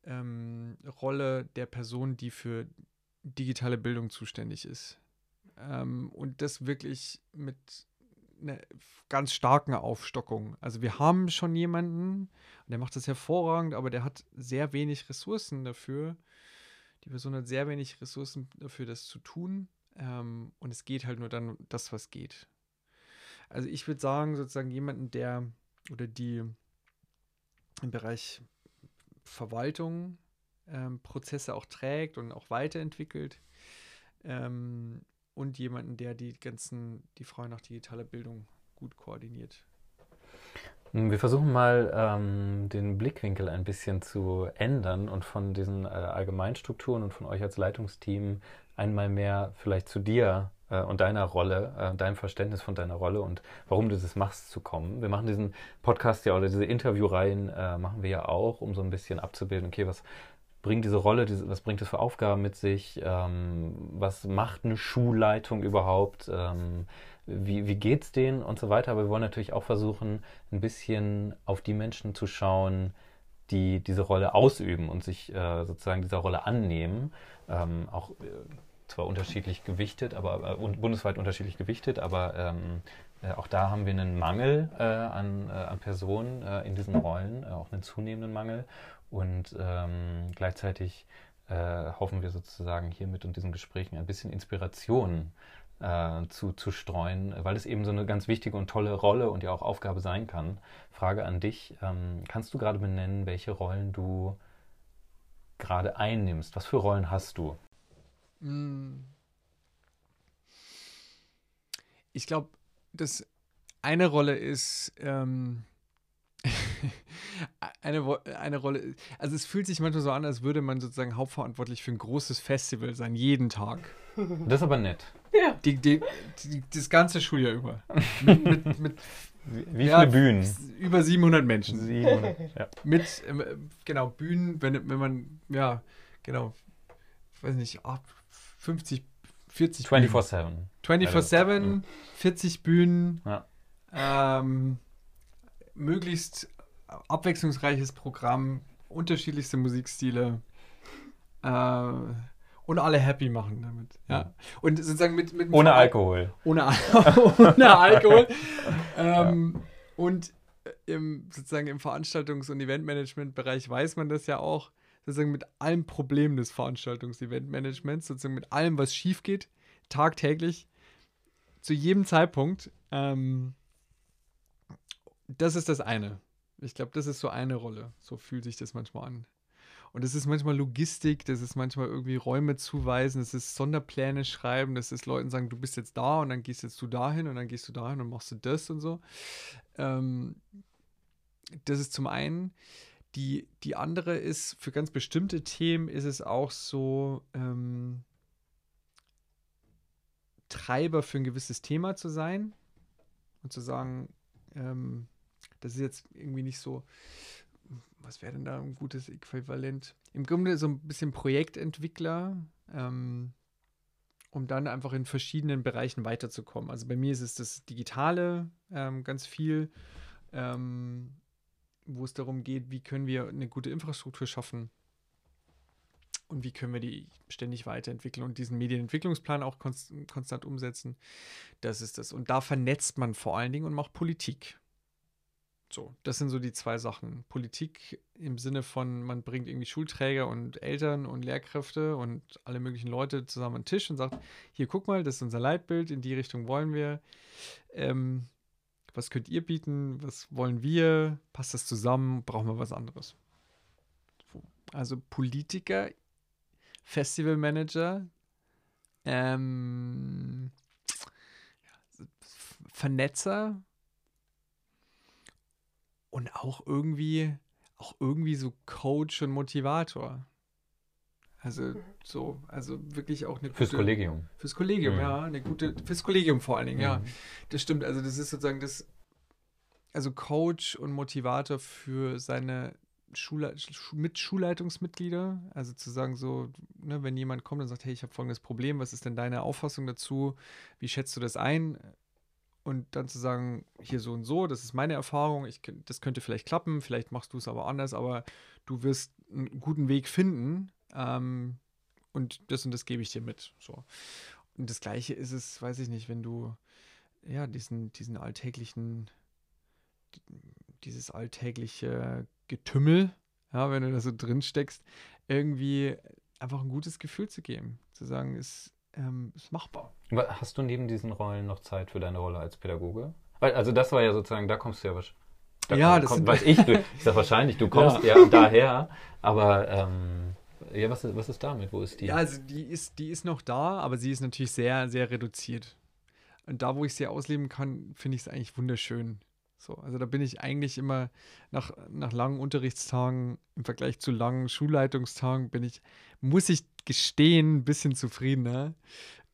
ähm, Rolle der Person, die für digitale Bildung zuständig ist. Ähm, und das wirklich mit einer ganz starken Aufstockung. Also wir haben schon jemanden, der macht das hervorragend, aber der hat sehr wenig Ressourcen dafür. Die Person hat sehr wenig Ressourcen dafür, das zu tun. Ähm, und es geht halt nur dann das, was geht. Also ich würde sagen, sozusagen jemanden, der oder die im Bereich Verwaltung ähm, Prozesse auch trägt und auch weiterentwickelt. Ähm, und jemanden, der die ganzen, die Frage nach digitaler Bildung gut koordiniert. Wir versuchen mal ähm, den Blickwinkel ein bisschen zu ändern und von diesen äh, Allgemeinstrukturen und von euch als Leitungsteam einmal mehr vielleicht zu dir äh, und deiner Rolle, äh, deinem Verständnis von deiner Rolle und warum du das machst, zu kommen. Wir machen diesen Podcast ja oder diese Interviewreihen äh, machen wir ja auch, um so ein bisschen abzubilden, okay, was bringt diese Rolle, diese, was bringt es für Aufgaben mit sich, ähm, was macht eine Schulleitung überhaupt, ähm, wie, wie geht es denen und so weiter. Aber wir wollen natürlich auch versuchen, ein bisschen auf die Menschen zu schauen, die diese Rolle ausüben und sich äh, sozusagen dieser Rolle annehmen. Ähm, auch äh, zwar unterschiedlich gewichtet, aber äh, bundesweit unterschiedlich gewichtet, aber ähm, äh, auch da haben wir einen Mangel äh, an, äh, an Personen in diesen Rollen, auch einen zunehmenden Mangel. Und ähm, gleichzeitig hoffen wir sozusagen hiermit und diesen Gesprächen ein bisschen Inspiration äh, zu, zu streuen, weil es eben so eine ganz wichtige und tolle Rolle und ja auch Aufgabe sein kann. Frage an dich, ähm, kannst du gerade benennen, welche Rollen du gerade einnimmst? Was für Rollen hast du? Hm. Ich glaube, dass eine Rolle ist, ähm, [laughs] eine, eine Rolle, also es fühlt sich manchmal so an, als würde man sozusagen hauptverantwortlich für ein großes Festival sein, jeden Tag. Das ist aber nett. Ja. Die, die, die, das ganze Schuljahr über. mit, mit, mit Wie ja, viele Bühnen? Über 700 Menschen. 700, ja. Mit, ähm, genau, Bühnen, wenn, wenn man, ja, genau, weiß nicht, 50, 40 24-7. 24-7, 40 Bühnen. Ja. Ähm, möglichst abwechslungsreiches Programm, unterschiedlichste Musikstile. Äh, und alle happy machen damit. Ja. Und sozusagen mit. mit [laughs] ohne Alkohol. Ohne, ohne Alkohol. ähm, ja. Und äh, im, sozusagen im Veranstaltungs- und Eventmanagement-Bereich weiß man das ja auch, sozusagen mit allen Problemen des Veranstaltungs-Eventmanagements, sozusagen mit allem, was schief geht, tagtäglich, zu jedem Zeitpunkt. Ähm, das ist das eine. Ich glaube, das ist so eine Rolle. So fühlt sich das manchmal an. Und das ist manchmal Logistik, das ist manchmal irgendwie Räume zuweisen, das ist Sonderpläne schreiben, das ist Leuten sagen, du bist jetzt da und dann gehst jetzt du dahin und dann gehst du dahin und machst du das und so. Ähm, das ist zum einen. Die, die andere ist, für ganz bestimmte Themen ist es auch so, ähm, Treiber für ein gewisses Thema zu sein und zu sagen, ähm, das ist jetzt irgendwie nicht so, was wäre denn da ein gutes Äquivalent? Im Grunde so ein bisschen Projektentwickler, ähm, um dann einfach in verschiedenen Bereichen weiterzukommen. Also bei mir ist es das Digitale ähm, ganz viel, ähm, wo es darum geht, wie können wir eine gute Infrastruktur schaffen und wie können wir die ständig weiterentwickeln und diesen Medienentwicklungsplan auch konst konstant umsetzen. Das ist das. Und da vernetzt man vor allen Dingen und macht Politik. So, das sind so die zwei Sachen. Politik im Sinne von, man bringt irgendwie Schulträger und Eltern und Lehrkräfte und alle möglichen Leute zusammen an den Tisch und sagt, hier guck mal, das ist unser Leitbild, in die Richtung wollen wir. Ähm, was könnt ihr bieten? Was wollen wir? Passt das zusammen? Brauchen wir was anderes? Also Politiker, Festivalmanager ähm, Vernetzer und auch irgendwie, auch irgendwie so Coach und Motivator. Also mhm. so, also wirklich auch eine Fürs gute, Kollegium. Fürs Kollegium, mhm. ja, eine gute, fürs Kollegium vor allen Dingen, mhm. ja. Das stimmt. Also das ist sozusagen das, also Coach und Motivator für seine Schule, mit Schulleitungsmitglieder, also zu sagen so, ne, wenn jemand kommt und sagt, hey, ich habe folgendes Problem, was ist denn deine Auffassung dazu? Wie schätzt du das ein? Und dann zu sagen, hier so und so, das ist meine Erfahrung, ich, das könnte vielleicht klappen, vielleicht machst du es aber anders, aber du wirst einen guten Weg finden ähm, und das und das gebe ich dir mit. So. Und das Gleiche ist es, weiß ich nicht, wenn du ja diesen, diesen alltäglichen, dieses alltägliche Getümmel, ja, wenn du da so drin steckst, irgendwie einfach ein gutes Gefühl zu geben. Zu sagen, es ähm, ist machbar. Hast du neben diesen Rollen noch Zeit für deine Rolle als Pädagoge? Weil, also das war ja sozusagen, da kommst du ja wahrscheinlich. Da ja, das kommt, weiß [laughs] ich, du, ich sag wahrscheinlich, du kommst ja, ja daher, aber ähm, ja, was ist, was ist damit? Wo ist die? Ja, also die ist, die ist noch da, aber sie ist natürlich sehr, sehr reduziert. Und da, wo ich sie ausleben kann, finde ich es eigentlich wunderschön. So, also da bin ich eigentlich immer nach, nach langen Unterrichtstagen im Vergleich zu langen Schulleitungstagen bin ich, muss ich gestehen, ein bisschen zufriedener.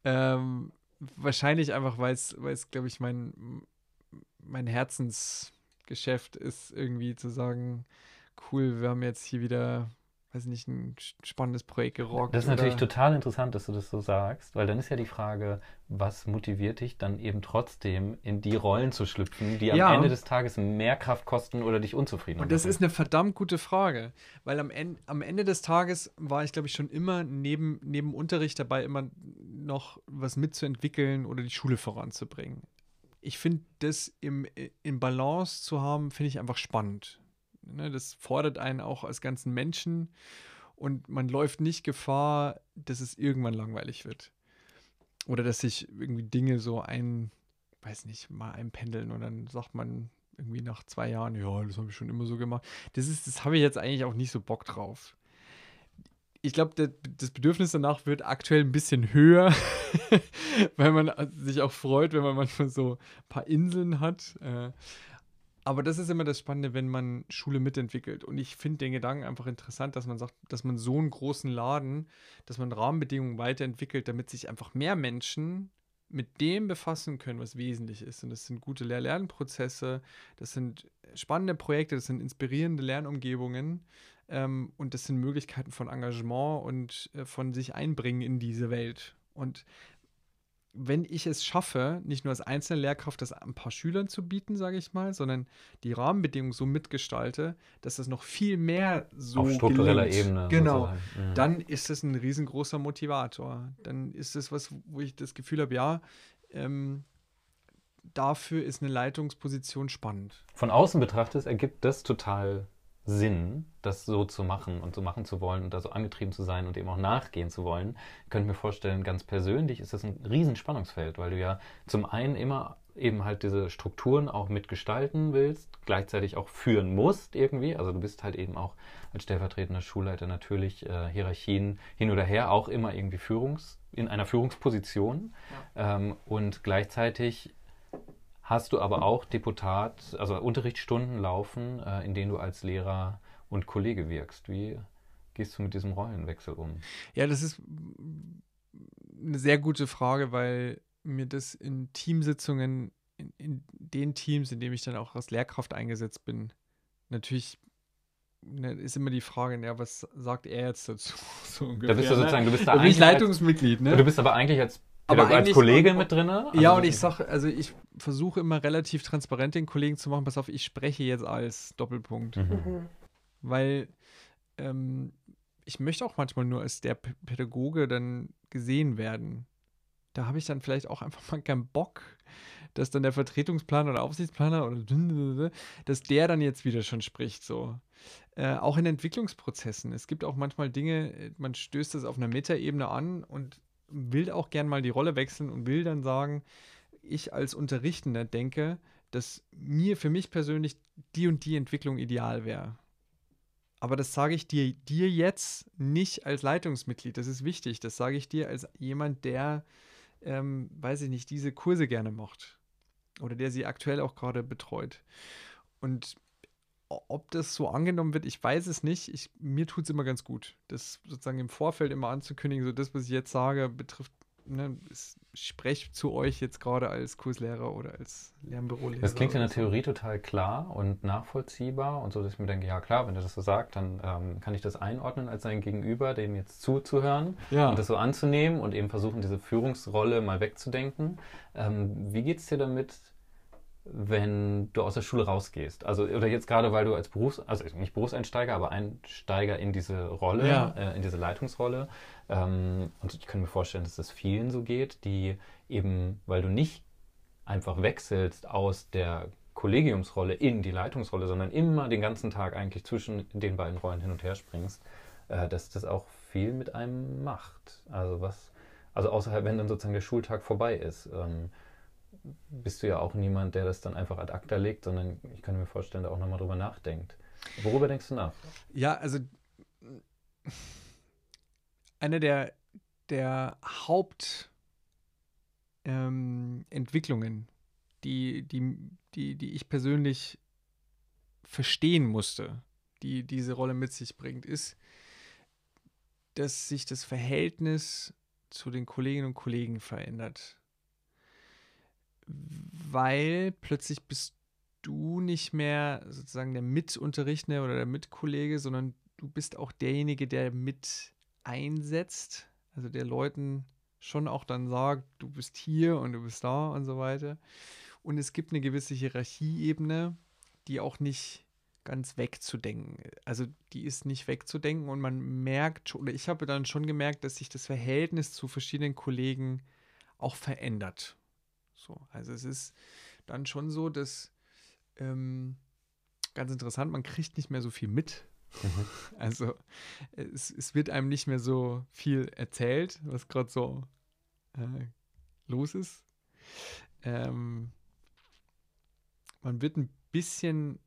Ähm, wahrscheinlich einfach, weil es, glaube ich, mein, mein Herzensgeschäft ist, irgendwie zu sagen, cool, wir haben jetzt hier wieder weiß nicht, ein spannendes Projekt gerockt. Das ist natürlich total interessant, dass du das so sagst, weil dann ist ja die Frage, was motiviert dich dann eben trotzdem in die Rollen zu schlüpfen, die ja. am Ende des Tages mehr Kraft kosten oder dich unzufrieden machen? Und das ist eine verdammt gute Frage, weil am Ende, am Ende des Tages war ich, glaube ich, schon immer neben, neben Unterricht dabei, immer noch was mitzuentwickeln oder die Schule voranzubringen. Ich finde, das im, im Balance zu haben, finde ich einfach spannend. Ne, das fordert einen auch als ganzen Menschen und man läuft nicht Gefahr, dass es irgendwann langweilig wird. Oder dass sich irgendwie Dinge so ein, weiß nicht, mal einpendeln und dann sagt man irgendwie nach zwei Jahren, ja, das habe ich schon immer so gemacht. Das ist, das habe ich jetzt eigentlich auch nicht so Bock drauf. Ich glaube, das Bedürfnis danach wird aktuell ein bisschen höher, [laughs] weil man sich auch freut, wenn man manchmal so ein paar Inseln hat. Aber das ist immer das Spannende, wenn man Schule mitentwickelt. Und ich finde den Gedanken einfach interessant, dass man sagt, dass man so einen großen Laden, dass man Rahmenbedingungen weiterentwickelt, damit sich einfach mehr Menschen mit dem befassen können, was wesentlich ist. Und das sind gute Lehr-Lernprozesse, das sind spannende Projekte, das sind inspirierende Lernumgebungen ähm, und das sind Möglichkeiten von Engagement und äh, von sich einbringen in diese Welt. Und wenn ich es schaffe, nicht nur als einzelne Lehrkraft das ein paar Schülern zu bieten, sage ich mal, sondern die Rahmenbedingungen so mitgestalte, dass das noch viel mehr so auf struktureller gelingt, Ebene genau, mhm. dann ist es ein riesengroßer Motivator. Dann ist es was, wo ich das Gefühl habe, ja, ähm, dafür ist eine Leitungsposition spannend. Von außen betrachtet ergibt das total Sinn, das so zu machen und so machen zu wollen und da so angetrieben zu sein und eben auch nachgehen zu wollen, könnte mir vorstellen, ganz persönlich ist das ein Riesenspannungsfeld, weil du ja zum einen immer eben halt diese Strukturen auch mitgestalten willst, gleichzeitig auch führen musst irgendwie. Also du bist halt eben auch als stellvertretender Schulleiter natürlich äh, Hierarchien hin oder her auch immer irgendwie Führungs in einer Führungsposition ja. ähm, und gleichzeitig hast du aber auch Deputat, also Unterrichtsstunden laufen, äh, in denen du als Lehrer und Kollege wirkst. Wie gehst du mit diesem Rollenwechsel um? Ja, das ist eine sehr gute Frage, weil mir das in Teamsitzungen, in, in den Teams, in denen ich dann auch als Lehrkraft eingesetzt bin, natürlich ne, ist immer die Frage, ja, was sagt er jetzt dazu? [laughs] So ungefähr, da bist du sozusagen, du bist da, da Leitungsmitglied, ne? Du bist aber eigentlich als aber als Kollege mit drin? Also ja, und ich sage, also ich versuche immer relativ transparent den Kollegen zu machen, pass auf, ich spreche jetzt als Doppelpunkt. Mhm. mhm. Weil ähm, ich möchte auch manchmal nur als der P Pädagoge dann gesehen werden. Da habe ich dann vielleicht auch einfach mal keinen Bock, dass dann der Vertretungsplaner oder Aufsichtsplaner oder [laughs] dass der dann jetzt wieder schon spricht. So. Äh, auch in Entwicklungsprozessen. Es gibt auch manchmal Dinge, man stößt das auf einer Metaebene an und will auch gern mal die Rolle wechseln und will dann sagen, ich als Unterrichtender denke, dass mir für mich persönlich die und die Entwicklung ideal wäre. Aber das sage ich dir, dir jetzt nicht als Leitungsmitglied. Das ist wichtig. Das sage ich dir als jemand, der, ähm, weiß ich nicht, diese Kurse gerne macht. Oder der sie aktuell auch gerade betreut. Und ob das so angenommen wird, ich weiß es nicht. Ich, mir tut es immer ganz gut, das sozusagen im Vorfeld immer anzukündigen. So das, was ich jetzt sage, betrifft ne, ich spreche zu euch jetzt gerade als Kurslehrer oder als Lernbürolehrer. Das klingt in der Theorie total klar und nachvollziehbar und so, dass ich mir denke, ja klar, wenn er das so sagt, dann ähm, kann ich das einordnen als sein Gegenüber, dem jetzt zuzuhören ja. und das so anzunehmen und eben versuchen, diese Führungsrolle mal wegzudenken. Ähm, wie geht es dir damit, wenn du aus der Schule rausgehst? Also, oder jetzt gerade, weil du als Berufs-, also nicht Berufseinsteiger, aber Einsteiger in diese Rolle, ja. äh, in diese Leitungsrolle. Ähm, und ich kann mir vorstellen, dass das vielen so geht, die eben, weil du nicht einfach wechselst aus der Kollegiumsrolle in die Leitungsrolle, sondern immer den ganzen Tag eigentlich zwischen den beiden Rollen hin und her springst, äh, dass das auch viel mit einem macht. Also was, also außerhalb, wenn dann sozusagen der Schultag vorbei ist. Ähm, bist du ja auch niemand, der das dann einfach ad acta legt, sondern ich kann mir vorstellen, der auch nochmal drüber nachdenkt. Worüber denkst du nach? Ja, also eine der, der Hauptentwicklungen, ähm, die, die, die, die ich persönlich verstehen musste, die diese Rolle mit sich bringt, ist, dass sich das Verhältnis zu den Kolleginnen und Kollegen verändert weil plötzlich bist du nicht mehr sozusagen der Mitunterrichtende oder der Mitkollege, sondern du bist auch derjenige, der mit einsetzt, also der Leuten schon auch dann sagt, du bist hier und du bist da und so weiter. Und es gibt eine gewisse Hierarchieebene, die auch nicht ganz wegzudenken. Also die ist nicht wegzudenken und man merkt oder ich habe dann schon gemerkt, dass sich das Verhältnis zu verschiedenen Kollegen auch verändert. So, also es ist dann schon so, dass ähm, ganz interessant, man kriegt nicht mehr so viel mit. Mhm. [laughs] Also es, es wird einem nicht mehr so viel erzählt, was gerade so äh, los ist. Ähm, man wird ein bisschen,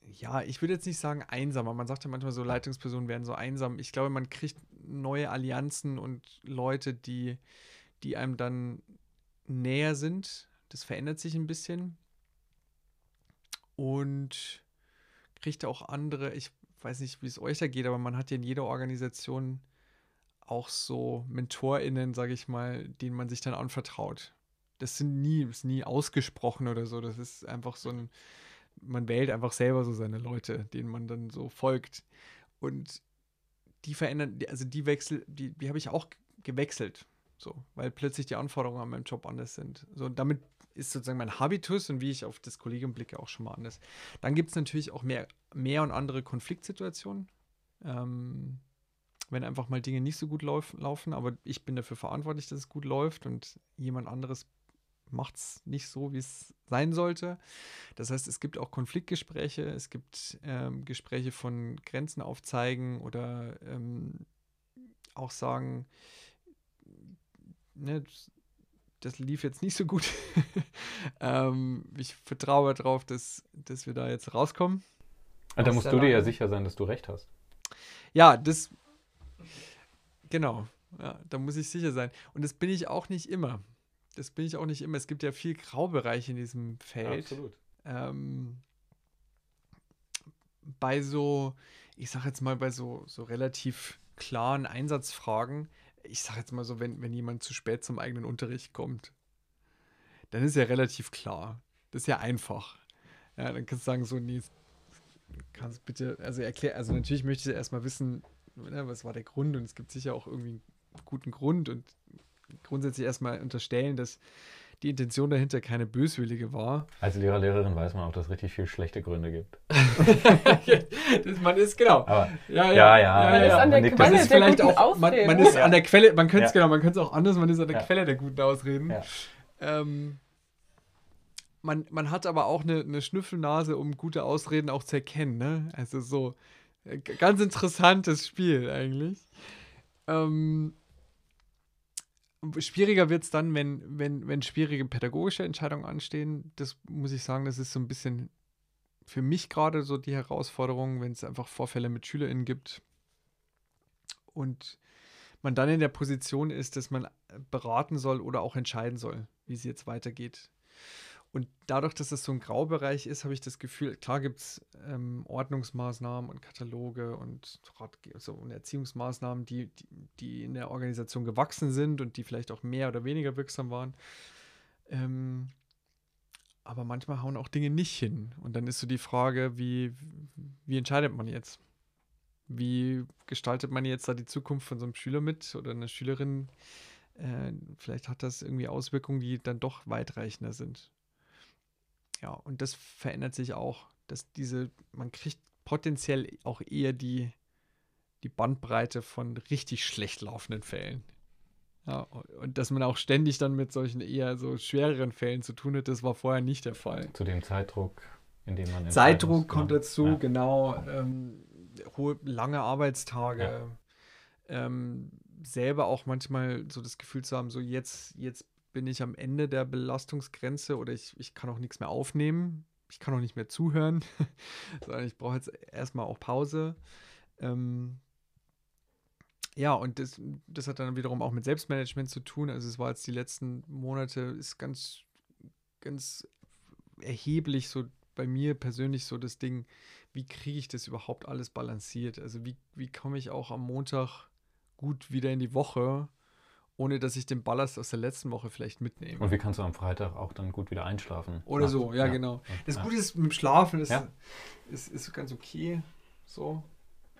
ja, ich würde jetzt nicht sagen einsamer. Man sagt ja manchmal so, Leitungspersonen werden so einsam. Ich glaube, man kriegt neue Allianzen und Leute, die, die einem dann näher sind. Das verändert sich ein bisschen. Und kriegt auch andere, ich weiß nicht, wie es euch da geht, aber man hat ja in jeder Organisation auch so MentorInnen, sage ich mal, denen man sich dann anvertraut. Das sind nie, ist nie ausgesprochen oder so. Das ist einfach so ein, man wählt einfach selber so seine Leute, denen man dann so folgt. Und die verändern, also die Wechsel, die, die habe ich auch gewechselt. So, weil plötzlich die Anforderungen an meinem Job anders sind. So, damit ist sozusagen mein Habitus und wie ich auf das Kollegium blicke auch schon mal anders. Dann gibt es natürlich auch mehr, mehr und andere Konfliktsituationen. Ähm, wenn einfach mal Dinge nicht so gut lauf, laufen, aber ich bin dafür verantwortlich, dass es gut läuft und jemand anderes macht es nicht so, wie es sein sollte. Das heißt, es gibt auch Konfliktgespräche, es gibt ähm, Gespräche von Grenzen aufzeigen oder ähm, auch sagen, ne, das lief jetzt nicht so gut. [laughs] ähm, ich vertraue darauf, dass, dass wir da jetzt rauskommen. Und ah, da musst du dir ja sicher sein, dass du recht hast. Ja, das. Genau. Ja, da muss ich sicher sein. Und das bin ich auch nicht immer. Das bin ich auch nicht immer. Es gibt ja viel Graubereich in diesem Feld. Absolut. Ähm, bei so, ich sag jetzt mal, bei so, so relativ klaren Einsatzfragen ich sage jetzt mal so, wenn, wenn jemand zu spät zum eigenen Unterricht kommt, dann ist ja relativ klar. Das ist ja einfach. Ja, dann kannst du sagen, so, nee, kannst bitte, also erklär, also natürlich möchte ich erstmal wissen, ne, was war der Grund und es gibt sicher auch irgendwie einen guten Grund und grundsätzlich erstmal unterstellen, dass die Intention dahinter keine böswillige war. Als Lehrer, Lehrerin weiß man auch, dass es richtig viele schlechte Gründe gibt. [laughs] das, man ist, genau. Aber, ja, ja, ja. ja, ja, ja. An der man Quelle ist vielleicht auch, man, man, ist an der Quelle, man könnte es genau, man könnte es auch anders, man ist an der Quelle der guten Ausreden. Ähm, man, man hat aber auch eine, eine Schnüffelnase, um gute Ausreden auch zu erkennen. Ne? Also so, äh, ganz interessantes Spiel eigentlich. Ähm, Schwieriger wird es dann, wenn, wenn, wenn schwierige pädagogische Entscheidungen anstehen. Das muss ich sagen, das ist so ein bisschen für mich gerade so die Herausforderung, wenn es einfach Vorfälle mit SchülerInnen gibt und man dann in der Position ist, dass man beraten soll oder auch entscheiden soll, wie es jetzt weitergeht. Und dadurch, dass es so ein Graubereich ist, habe ich das Gefühl, klar gibt es ähm, Ordnungsmaßnahmen und Kataloge und, also, und Erziehungsmaßnahmen, die, die, die, in der Organisation gewachsen sind und die vielleicht auch mehr oder weniger wirksam waren. Ähm, aber manchmal hauen auch Dinge nicht hin. Und dann ist so die Frage, wie, wie entscheidet man jetzt? Wie gestaltet man jetzt da die Zukunft von so einem Schüler mit oder einer Schülerin? Äh, vielleicht hat das irgendwie Auswirkungen, die dann doch weitreichender sind. Ja, und das verändert sich auch, dass diese, man kriegt potenziell auch eher die, die Bandbreite von richtig schlecht laufenden Fällen. Ja, und dass man auch ständig dann mit solchen eher so schwereren Fällen zu tun hat, das war vorher nicht der Fall. Zu dem Zeitdruck, in dem man. Zeitdruck kommt genau. dazu, ja. genau. Ähm, hohe, lange Arbeitstage. Ja. Ähm, selber auch manchmal so das Gefühl zu haben, so jetzt, jetzt bin ich am Ende der Belastungsgrenze oder ich, ich kann auch nichts mehr aufnehmen. Ich kann auch nicht mehr zuhören, [laughs] sondern ich brauche jetzt erstmal auch Pause. Ähm, ja, und das, das hat dann wiederum auch mit Selbstmanagement zu tun. Also es war jetzt die letzten Monate, ist ganz, ganz erheblich so bei mir persönlich so das Ding, wie kriege ich das überhaupt alles balanciert? Also wie, wie komme ich auch am Montag gut wieder in die Woche, ohne dass ich den Ballast aus der letzten Woche vielleicht mitnehme. Und wie kannst du am Freitag auch dann gut wieder einschlafen? Oder Nacht. so, ja, ja, genau. Das ja. Gute ist mit dem Schlafen, ist, ja. ist, ist ganz okay. So.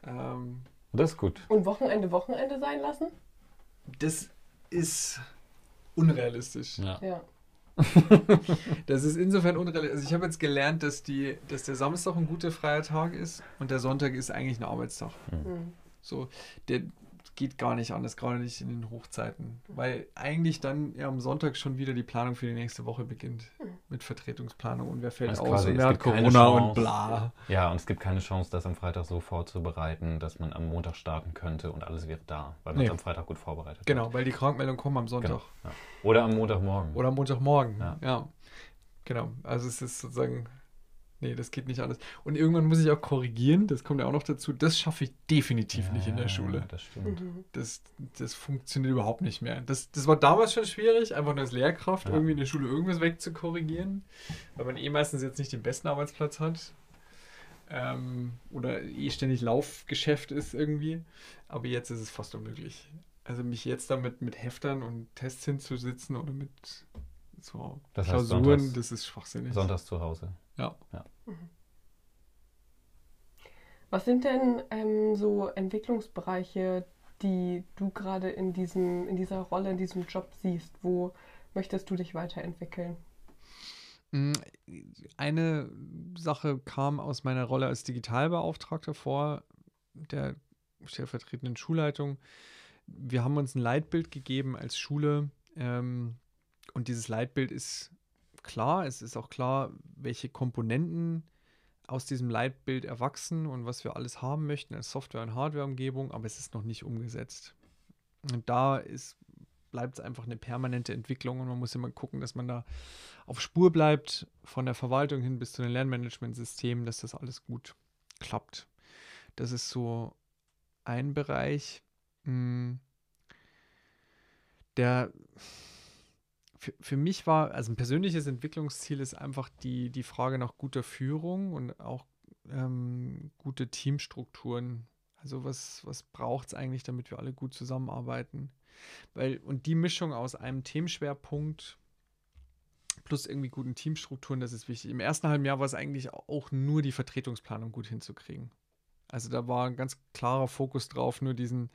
Ähm, das ist gut. Und Wochenende Wochenende sein lassen? Das ist unrealistisch. Ja. ja. [laughs] das ist insofern unrealistisch. Also ich habe jetzt gelernt, dass, die, dass der Samstag ein guter freier Tag ist und der Sonntag ist eigentlich ein Arbeitstag. Mhm. So, der, geht gar nicht anders, gerade nicht in den Hochzeiten. Weil eigentlich dann ja am Sonntag schon wieder die Planung für die nächste Woche beginnt. Hm. Mit Vertretungsplanung und wer fällt aus quasi, und wer hat Corona Chance, und bla. Ja, und es gibt keine Chance, das am Freitag so vorzubereiten, dass man am Montag starten könnte und alles wäre da, weil man es nee. am Freitag gut vorbereitet Genau, hat. weil die Krankmeldungen kommen am Sonntag. Genau, ja. Oder am Montagmorgen. Oder am Montagmorgen, ja. ja. Genau, also es ist sozusagen Nee, das geht nicht alles. Und irgendwann muss ich auch korrigieren, das kommt ja auch noch dazu. Das schaffe ich definitiv ja, nicht in der Schule. Das stimmt. Mhm. Das, das funktioniert überhaupt nicht mehr. Das, das war damals schon schwierig, einfach nur als Lehrkraft ja. irgendwie in der Schule irgendwas wegzukorrigieren, weil man eh meistens jetzt nicht den besten Arbeitsplatz hat. Ähm, oder eh ständig Laufgeschäft ist irgendwie. Aber jetzt ist es fast unmöglich. Also mich jetzt damit mit Heftern und Tests hinzusitzen oder mit so das heißt Klausuren, sonntags, das ist schwachsinnig. Sonntags zu Hause. Ja. ja. Mhm. Was sind denn ähm, so Entwicklungsbereiche, die du gerade in, in dieser Rolle, in diesem Job siehst? Wo möchtest du dich weiterentwickeln? Mm, eine Sache kam aus meiner Rolle als Digitalbeauftragter vor, der stellvertretenden Schulleitung. Wir haben uns ein Leitbild gegeben als Schule ähm, und dieses Leitbild ist klar. Es ist auch klar, welche Komponenten aus diesem Leitbild erwachsen und was wir alles haben möchten als Software- und Hardware-Umgebung, aber es ist noch nicht umgesetzt. Und da bleibt es einfach eine permanente Entwicklung und man muss immer gucken, dass man da auf Spur bleibt, von der Verwaltung hin bis zu den Lernmanagementsystemen, dass das alles gut klappt. Das ist so ein Bereich, hm, der für, mich war, also ein persönliches Entwicklungsziel ist einfach die, die Frage nach guter Führung und auch ähm, gute Teamstrukturen. Also was, was braucht es eigentlich, damit wir alle gut zusammenarbeiten? Weil, und die Mischung aus einem Themenschwerpunkt plus irgendwie guten Teamstrukturen, das ist wichtig. Im ersten halben Jahr war es eigentlich auch nur die Vertretungsplanung gut hinzukriegen. Also da war ein ganz klarer Fokus drauf, nur diesen,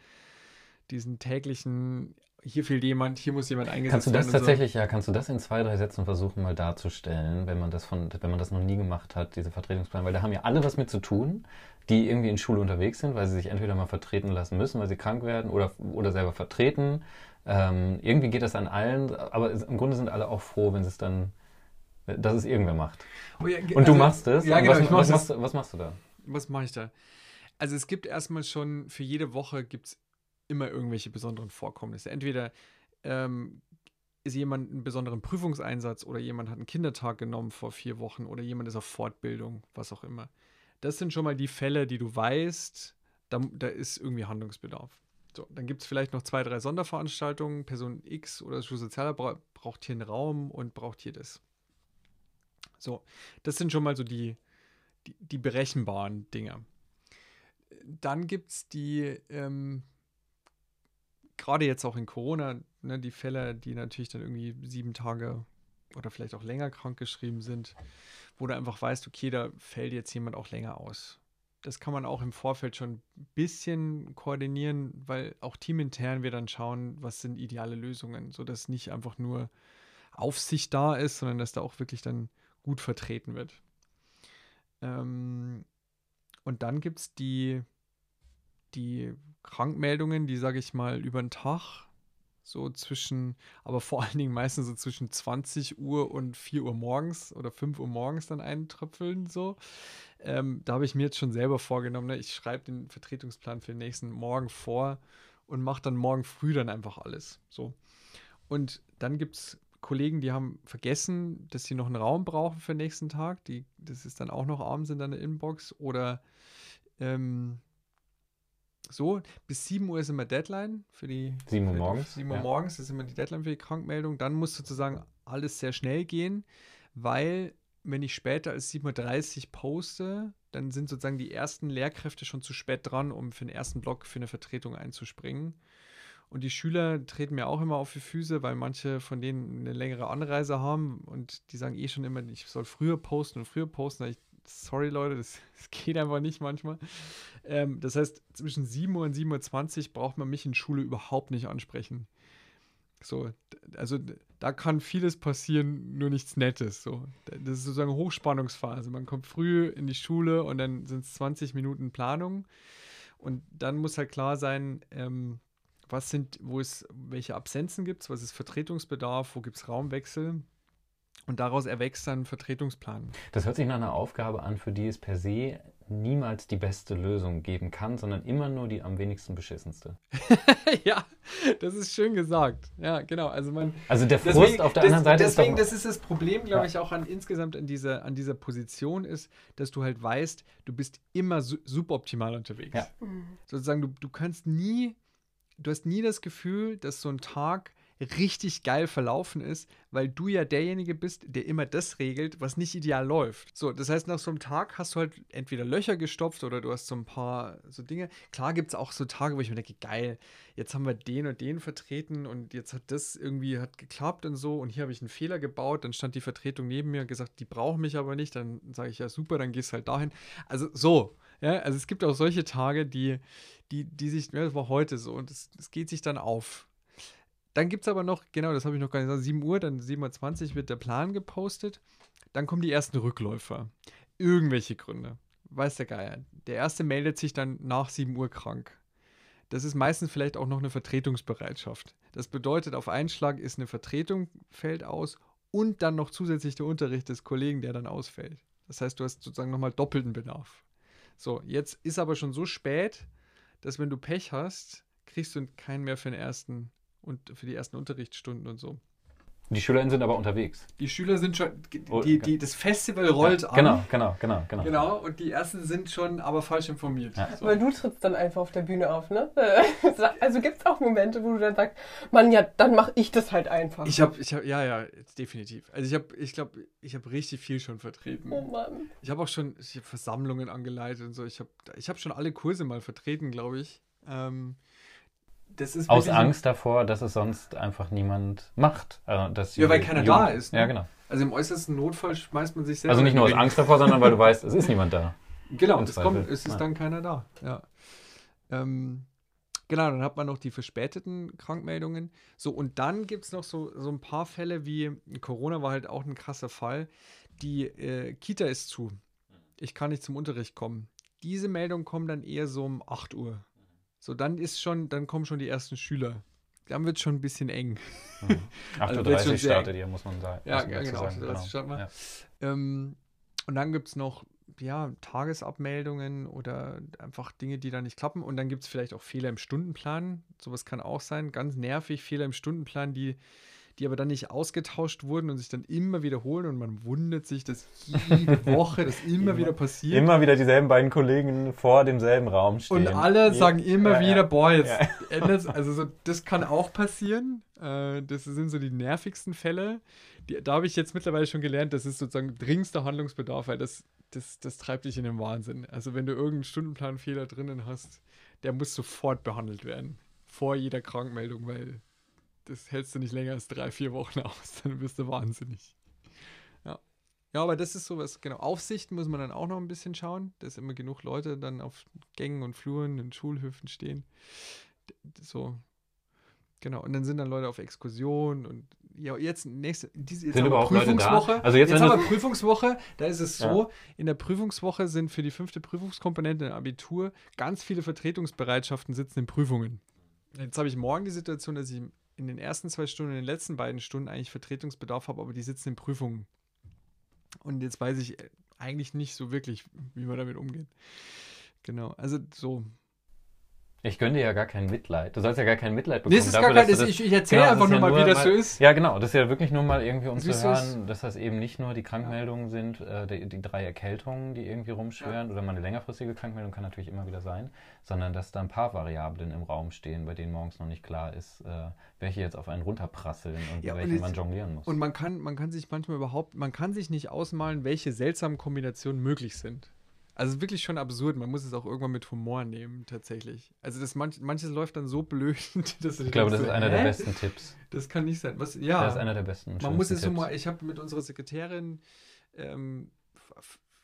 diesen täglichen hier fehlt jemand, hier muss jemand eingesetzt werden. Kannst du das tatsächlich, so. ja, kannst du das in zwei, drei Sätzen versuchen mal darzustellen, wenn man das von, wenn man das noch nie gemacht hat, diese Vertretungsplan, weil da haben ja alle was mit zu tun, die irgendwie in Schule unterwegs sind, weil sie sich entweder mal vertreten lassen müssen, weil sie krank werden oder, oder selber vertreten. Ähm, irgendwie geht das an allen, aber im Grunde sind alle auch froh, wenn es dann, dass es irgendwer macht. Oh ja, Und also, du machst es. Ja, genau, was, was, machst, was machst du da? Was mache ich da? Also es gibt erstmal schon, für jede Woche gibt es immer irgendwelche besonderen Vorkommnisse. Entweder ähm, ist jemand einen besonderen Prüfungseinsatz oder jemand hat einen Kindertag genommen vor vier Wochen oder jemand ist auf Fortbildung, was auch immer. Das sind schon mal die Fälle, die du weißt, da, da ist irgendwie Handlungsbedarf. So, dann gibt es vielleicht noch zwei, drei Sonderveranstaltungen. Person X oder Schulsozialer bra braucht hier einen Raum und braucht hier das. So, das sind schon mal so die, die, die berechenbaren Dinge. Dann gibt es die, ähm, gerade jetzt auch in Corona, ne, die Fälle, die natürlich dann irgendwie sieben Tage oder vielleicht auch länger krankgeschrieben sind, wo du einfach weißt, okay, da fällt jetzt jemand auch länger aus. Das kann man auch im Vorfeld schon ein bisschen koordinieren, weil auch teamintern wir dann schauen, was sind ideale Lösungen, sodass nicht einfach nur Aufsicht da ist, sondern dass da auch wirklich dann gut vertreten wird. Ähm, und dann gibt es die, die Krankmeldungen, die, sage ich mal, über den Tag so zwischen, aber vor allen Dingen meistens so zwischen 20 Uhr und 4 Uhr morgens oder 5 Uhr morgens dann eintröpfeln so. Ähm, da habe ich mir jetzt schon selber vorgenommen, ne? ich schreibe den Vertretungsplan für den nächsten Morgen vor und mache dann morgen früh dann einfach alles. So. Und dann gibt es Kollegen, die haben vergessen, dass sie noch einen Raum brauchen für den nächsten Tag. Die, das ist dann auch noch abends in deiner Inbox. Oder ähm, so, bis 7 Uhr ist immer Deadline für die 7 Uhr morgens. 7 Uhr ja. morgens ist immer die Deadline für die Krankmeldung. Dann muss sozusagen alles sehr schnell gehen, weil wenn ich später als 7.30 Uhr poste, dann sind sozusagen die ersten Lehrkräfte schon zu spät dran, um für den ersten Block für eine Vertretung einzuspringen. Und die Schüler treten mir auch immer auf die Füße, weil manche von denen eine längere Anreise haben und die sagen eh schon immer, ich soll früher posten und früher posten. Ich, sorry Leute, das, [laughs] das, geht einfach nicht manchmal. Ähm, das heißt, zwischen 7 Uhr und 7.20 Uhr braucht man mich in Schule überhaupt nicht ansprechen. So, also da kann vieles passieren, nur nichts Nettes. So. Das ist sozusagen Hochspannungsphase. Man kommt früh in die Schule und dann sind es 20 Minuten Planung. Und dann muss halt klar sein, ähm, was sind, wo es, welche Absenzen gibt es, was ist Vertretungsbedarf, wo gibt es Raumwechsel. Und daraus erwächst dann ein Vertretungsplan. Das hört sich nach einer Aufgabe an, für die es per se niemals die beste Lösung geben kann, sondern immer nur die am wenigsten beschissenste. [laughs] ja, das ist schön gesagt. Ja, genau. Also, man, also der Frust deswegen, auf der anderen Seite deswegen, ist Deswegen, das ist das Problem, glaube ja. ich, auch an insgesamt an dieser, an dieser Position ist, dass du halt weißt, du bist immer su suboptimal unterwegs. Ja. Mhm. Sozusagen, du, du kannst nie, du hast nie das Gefühl, dass so ein Tag richtig geil verlaufen ist, weil du ja derjenige bist, der immer das regelt, was nicht ideal läuft. So, das heißt, nach so einem Tag hast du halt entweder Löcher gestopft oder du hast so ein paar so Dinge. Klar gibt es auch so Tage, wo ich mir denke, geil, jetzt haben wir den und den vertreten und jetzt hat das irgendwie hat geklappt und so und hier habe ich einen Fehler gebaut, dann stand die Vertretung neben mir und gesagt, die brauchen mich aber nicht, dann sage ich ja super, dann gehst halt dahin. Also so, ja, also es gibt auch solche Tage, die, die, die sich, ja, das war heute so und es geht sich dann auf. Dann gibt es aber noch, genau, das habe ich noch gar nicht gesagt, 7 Uhr, dann 7.20 Uhr wird der Plan gepostet. Dann kommen die ersten Rückläufer. Irgendwelche Gründe. Weiß der Geier. Der erste meldet sich dann nach 7 Uhr krank. Das ist meistens vielleicht auch noch eine Vertretungsbereitschaft. Das bedeutet, auf einen Schlag ist eine Vertretung, fällt aus und dann noch zusätzlich der Unterricht des Kollegen, der dann ausfällt. Das heißt, du hast sozusagen nochmal doppelten Bedarf. So, jetzt ist aber schon so spät, dass wenn du Pech hast, kriegst du keinen mehr für den ersten und für die ersten Unterrichtsstunden und so. Die SchülerInnen sind aber unterwegs. Die Schüler sind schon, die, oh, die, das Festival rollt ja, an. Genau, genau, genau, genau. Genau, und die ersten sind schon aber falsch informiert. Ja. So. Weil du trittst dann einfach auf der Bühne auf, ne? [laughs] Also gibt es auch Momente, wo du dann sagst, Mann, ja, dann mache ich das halt einfach. Ich habe, ich habe, ja, ja, definitiv. Also ich habe, ich glaube, ich habe richtig viel schon vertreten. Oh Mann. Ich habe auch schon ich hab Versammlungen angeleitet und so. Ich habe, ich habe schon alle Kurse mal vertreten, glaube ich. Ähm, aus Angst davor, dass es sonst einfach niemand macht. Also, dass ja, weil keiner da ist. Ne? Ja, genau. Also im äußersten Notfall schmeißt man sich selber. Also nicht nur aus Angst davor, sondern weil du [laughs] weißt, es ist niemand da. Genau, es, kommt, es ist ja. dann keiner da. Ja. Ähm, genau, dann hat man noch die verspäteten Krankmeldungen. So, und dann gibt es noch so, so ein paar Fälle wie Corona war halt auch ein krasser Fall. Die äh, Kita ist zu. Ich kann nicht zum Unterricht kommen. Diese Meldungen kommen dann eher so um 8 Uhr. So, dann ist schon, dann kommen schon die ersten Schüler. Dann wird es schon ein bisschen eng. Mhm. 8.30 [laughs] also Uhr startet ihr, muss man sagen. Ja, genau, 8.30 Uhr startet man. Ja. Ähm, und dann gibt es noch ja, Tagesabmeldungen oder einfach Dinge, die da nicht klappen. Und dann gibt es vielleicht auch Fehler im Stundenplan. Sowas kann auch sein. Ganz nervig, Fehler im Stundenplan, die, die aber dann nicht ausgetauscht wurden und sich dann immer wiederholen und man wundert sich, dass jede [laughs] Woche das immer, immer, wieder passiert. Immer wieder dieselben beiden Kollegen vor demselben Raum stehen. Und alle sagen immer ja, wieder, ja. boah, jetzt ja. [laughs] ändert Also so, das kann auch passieren. Äh, das sind so die nervigsten Fälle. Die, da habe ich jetzt mittlerweile schon gelernt, das ist sozusagen dringendster Handlungsbedarf, weil das, das, das treibt dich in den Wahnsinn. Also wenn du irgendeinen Stundenplanfehler drinnen hast, der muss sofort behandelt werden. Vor jeder Krankmeldung, weil das hältst du nicht länger als drei, vier Wochen aus, [laughs] dann wirst du wahnsinnig. Ja. Ja, aber das ist sowas, genau. Aufsichten muss man dann auch noch ein bisschen schauen, dass immer genug Leute dann auf Gängen und Fluren und Schulhöfen stehen. So. Genau. Und dann sind dann Leute auf Exkursion und ja, jetzt nächste, diese jetzt sind haben wir Prüfungswoche. Also jetzt, jetzt haben wir Prüfungswoche. Da ist es so, ja. in der Prüfungswoche sind für die fünfte Prüfungskomponente im Abitur ganz viele Vertretungsbereitschaften sitzen in Prüfungen. Jetzt habe ich morgen die Situation, dass ich in den ersten zwei Stunden, in den letzten beiden Stunden eigentlich Vertretungsbedarf habe, aber die sitzen in Prüfungen. Und jetzt weiß ich eigentlich nicht so wirklich, wie man damit umgeht. Genau, also so. Ich gönne dir ja gar kein Mitleid. Du sollst ja gar kein Mitleid bekommen. Nee, ist dafür, gar kein, das, ich, ich erzähle genau, einfach nur ja mal, wie das so ist. Ja, genau. Das ist ja wirklich nur mal irgendwie, um zu hören, dass das eben nicht nur die Krankmeldungen sind, äh, die, die, drei Erkältungen, die irgendwie rumschwören, ja. oder mal eine längerfristige Krankmeldung kann natürlich immer wieder sein, sondern dass da ein paar Variablen im Raum stehen, bei denen morgens noch nicht klar ist, äh, welche jetzt auf einen runterprasseln und ja, welche man jonglieren muss. Und man kann, man kann sich manchmal überhaupt, man kann sich nicht ausmalen, welche seltsamen Kombinationen möglich sind. Also wirklich schon absurd. Man muss es auch irgendwann mit Humor nehmen, tatsächlich. Also das manch, manches läuft dann so blöd, [laughs] dass Ich glaube, das ist einer Hä? der besten Tipps. Das kann nicht sein. Was, ja. Das ist einer der besten. Man muss es so mal. Ich habe mit unserer Sekretärin ähm,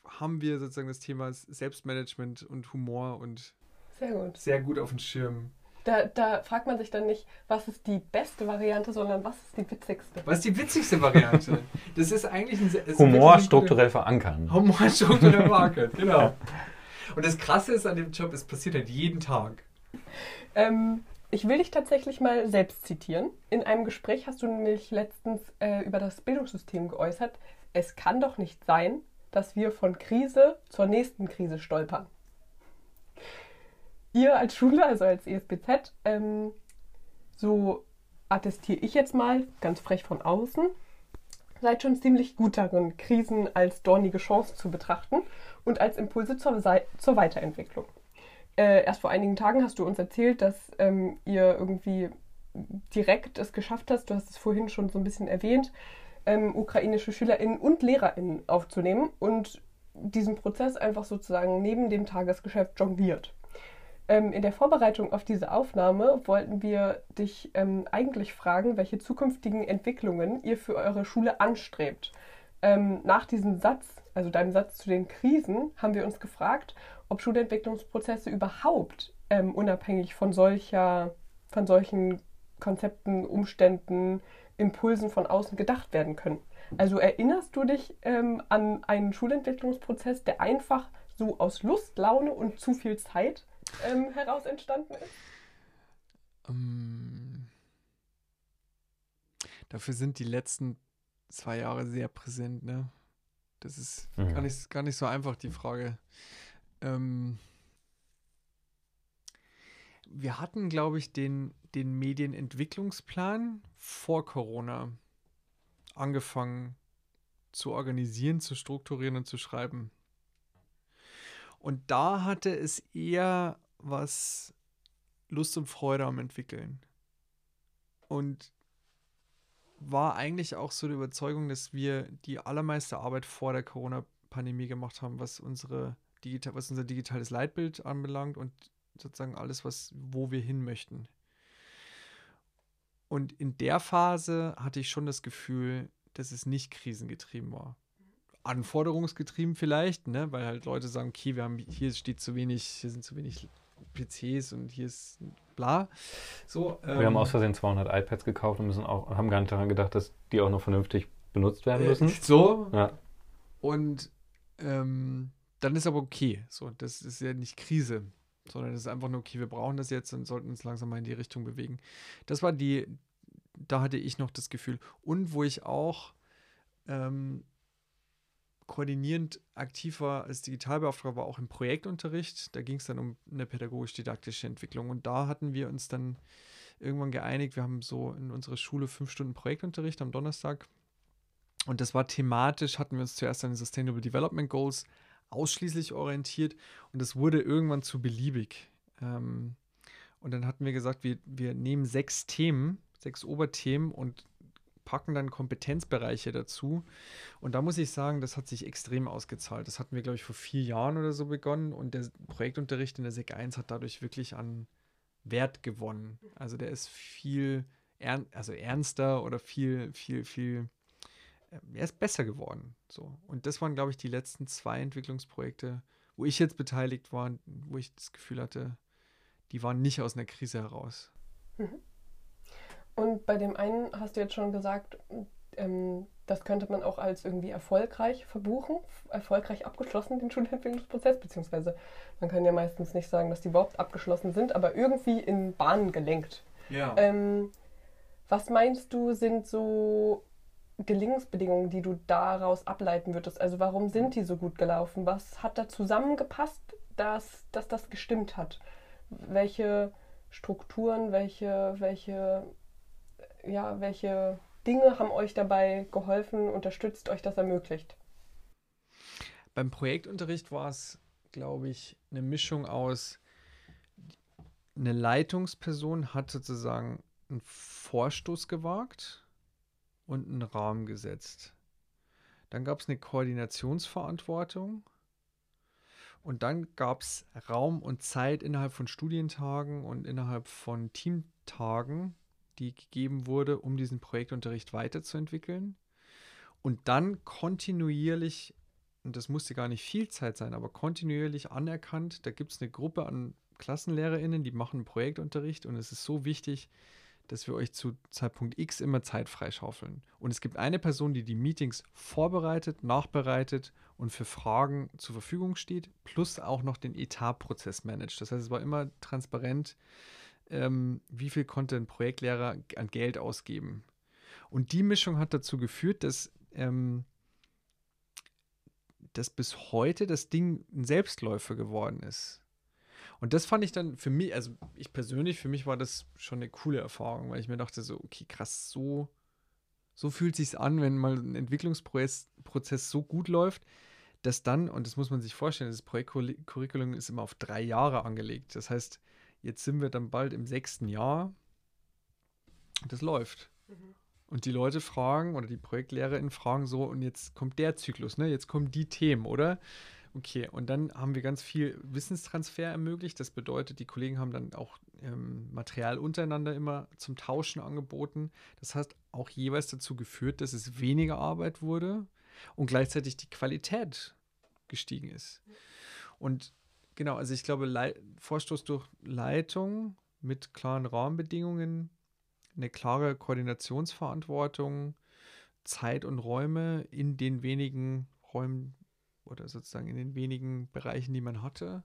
haben wir sozusagen das Thema Selbstmanagement und Humor und sehr gut, sehr gut auf dem Schirm. Da, da, fragt man sich dann nicht, was ist die beste Variante, sondern was ist die witzigste. Was ist die witzigste Variante? Das ist eigentlich ein ist Humor strukturell verankern. Humor strukturell verankern, genau. Und das Krasse ist an dem Job, es passiert halt jeden Tag. Ähm, ich will dich tatsächlich mal selbst zitieren. In einem Gespräch hast du nämlich letztens äh, über das Bildungssystem geäußert. Es kann doch nicht sein, dass wir von Krise zur nächsten Krise stolpern ihr als Schule, also als ESBZ, ähm, so attestiere ich jetzt mal, ganz frech von außen, seid schon ziemlich gut darin, Krisen als dornige Chance zu betrachten und als Impulse zur, zur Weiterentwicklung. Äh, erst vor einigen Tagen hast du uns erzählt, dass ähm, ihr irgendwie direkt es geschafft hast, du hast es vorhin schon so ein bisschen erwähnt, ähm, ukrainische SchülerInnen und LehrerInnen aufzunehmen und diesen Prozess einfach sozusagen neben dem Tagesgeschäft jongliert. Ähm, in der Vorbereitung auf diese Aufnahme wollten wir dich ähm, eigentlich fragen, welche zukünftigen Entwicklungen ihr für eure Schule anstrebt. Ähm, nach diesem Satz, also deinem Satz zu den Krisen, haben wir uns gefragt, ob Schulentwicklungsprozesse überhaupt ähm, unabhängig von solcher, von solchen Konzepten, Umständen, Impulsen von außen gedacht werden können. Also erinnerst du dich ähm, an einen Schulentwicklungsprozess, der einfach so aus Lust, Laune und zu viel Zeit ähm, heraus entstanden ist? Um, ähm, dafür sind die letzten zwei Jahre sehr präsent, ne? Das ist mhm. gar, nicht, gar nicht so einfach, die Frage. Ähm, wir hatten, glaube ich, den, den Medienentwicklungsplan vor Corona angefangen zu organisieren, zu strukturieren und zu schreiben. Und da hatte es eher was Lust und Freude am Entwickeln. Und war eigentlich auch so die Überzeugung, dass wir die allermeiste Arbeit vor der Corona-Pandemie gemacht haben, was unsere digital, was unser digitales Leitbild anbelangt und sozusagen alles, was, wo wir hin möchten. Und in der Phase hatte ich schon das Gefühl, dass es nicht krisengetrieben war anforderungsgetrieben vielleicht, ne? weil halt Leute sagen, okay, wir haben hier steht zu wenig, hier sind zu wenig PCs und hier ist bla. So, ähm, wir haben aus Versehen 200 iPads gekauft und müssen auch, haben gar nicht daran gedacht, dass die auch noch vernünftig benutzt werden äh, müssen. Äh, so. Ja. Und ähm, dann ist aber okay. So, das ist ja nicht Krise, sondern es ist einfach nur okay, wir brauchen das jetzt und sollten uns langsam mal in die Richtung bewegen. Das war die, da hatte ich noch das Gefühl. Und wo ich auch ähm, koordinierend aktiv war als Digitalbeauftragter, war auch im Projektunterricht. Da ging es dann um eine pädagogisch-didaktische Entwicklung. Und da hatten wir uns dann irgendwann geeinigt, wir haben so in unserer Schule fünf Stunden Projektunterricht am Donnerstag. Und das war thematisch, hatten wir uns zuerst an den Sustainable Development Goals ausschließlich orientiert und das wurde irgendwann zu beliebig. Ähm, und dann hatten wir gesagt, wir, wir nehmen sechs Themen, sechs Oberthemen und packen dann Kompetenzbereiche dazu. Und da muss ich sagen, das hat sich extrem ausgezahlt. Das hatten wir, glaube ich, vor vier Jahren oder so begonnen und der Projektunterricht in der SEC 1 hat dadurch wirklich an Wert gewonnen. Also der ist viel ern also ernster oder viel, viel, viel, äh, er ist besser geworden. So. Und das waren, glaube ich, die letzten zwei Entwicklungsprojekte, wo ich jetzt beteiligt war, wo ich das Gefühl hatte, die waren nicht aus einer Krise heraus. Mhm. Und bei dem einen hast du jetzt schon gesagt, ähm, das könnte man auch als irgendwie erfolgreich verbuchen, erfolgreich abgeschlossen, den [laughs] Schulentwicklungsprozess, beziehungsweise man kann ja meistens nicht sagen, dass die überhaupt abgeschlossen sind, aber irgendwie in Bahnen gelenkt. Ja. Ähm, was meinst du, sind so Gelingensbedingungen, die du daraus ableiten würdest? Also warum sind die so gut gelaufen? Was hat da zusammengepasst, dass, dass das gestimmt hat? Welche Strukturen, welche, welche ja, welche Dinge haben euch dabei geholfen, unterstützt, euch das ermöglicht? Beim Projektunterricht war es, glaube ich, eine Mischung aus, eine Leitungsperson hat sozusagen einen Vorstoß gewagt und einen Rahmen gesetzt. Dann gab es eine Koordinationsverantwortung und dann gab es Raum und Zeit innerhalb von Studientagen und innerhalb von Teamtagen, die gegeben wurde, um diesen Projektunterricht weiterzuentwickeln. Und dann kontinuierlich, und das musste gar nicht viel Zeit sein, aber kontinuierlich anerkannt, da gibt es eine Gruppe an KlassenlehrerInnen, die machen Projektunterricht und es ist so wichtig, dass wir euch zu Zeitpunkt X immer Zeit freischaufeln. Und es gibt eine Person, die die Meetings vorbereitet, nachbereitet und für Fragen zur Verfügung steht, plus auch noch den Etatprozess managt. Das heißt, es war immer transparent, ähm, wie viel konnte ein Projektlehrer an Geld ausgeben. Und die Mischung hat dazu geführt, dass, ähm, dass bis heute das Ding ein Selbstläufer geworden ist. Und das fand ich dann für mich, also ich persönlich, für mich war das schon eine coole Erfahrung, weil ich mir dachte so, okay, krass, so, so fühlt sich's an, wenn mal ein Entwicklungsprozess Prozess so gut läuft, dass dann, und das muss man sich vorstellen, das Projektcurriculum ist immer auf drei Jahre angelegt. Das heißt, Jetzt sind wir dann bald im sechsten Jahr. Das läuft. Mhm. Und die Leute fragen oder die ProjektlehrerInnen fragen so, und jetzt kommt der Zyklus, ne? Jetzt kommen die Themen, oder? Okay, und dann haben wir ganz viel Wissenstransfer ermöglicht. Das bedeutet, die Kollegen haben dann auch ähm, Material untereinander immer zum Tauschen angeboten. Das hat auch jeweils dazu geführt, dass es weniger Arbeit wurde und gleichzeitig die Qualität gestiegen ist. Und Genau, also ich glaube, Le Vorstoß durch Leitung mit klaren Rahmenbedingungen, eine klare Koordinationsverantwortung, Zeit und Räume in den wenigen Räumen oder sozusagen in den wenigen Bereichen, die man hatte.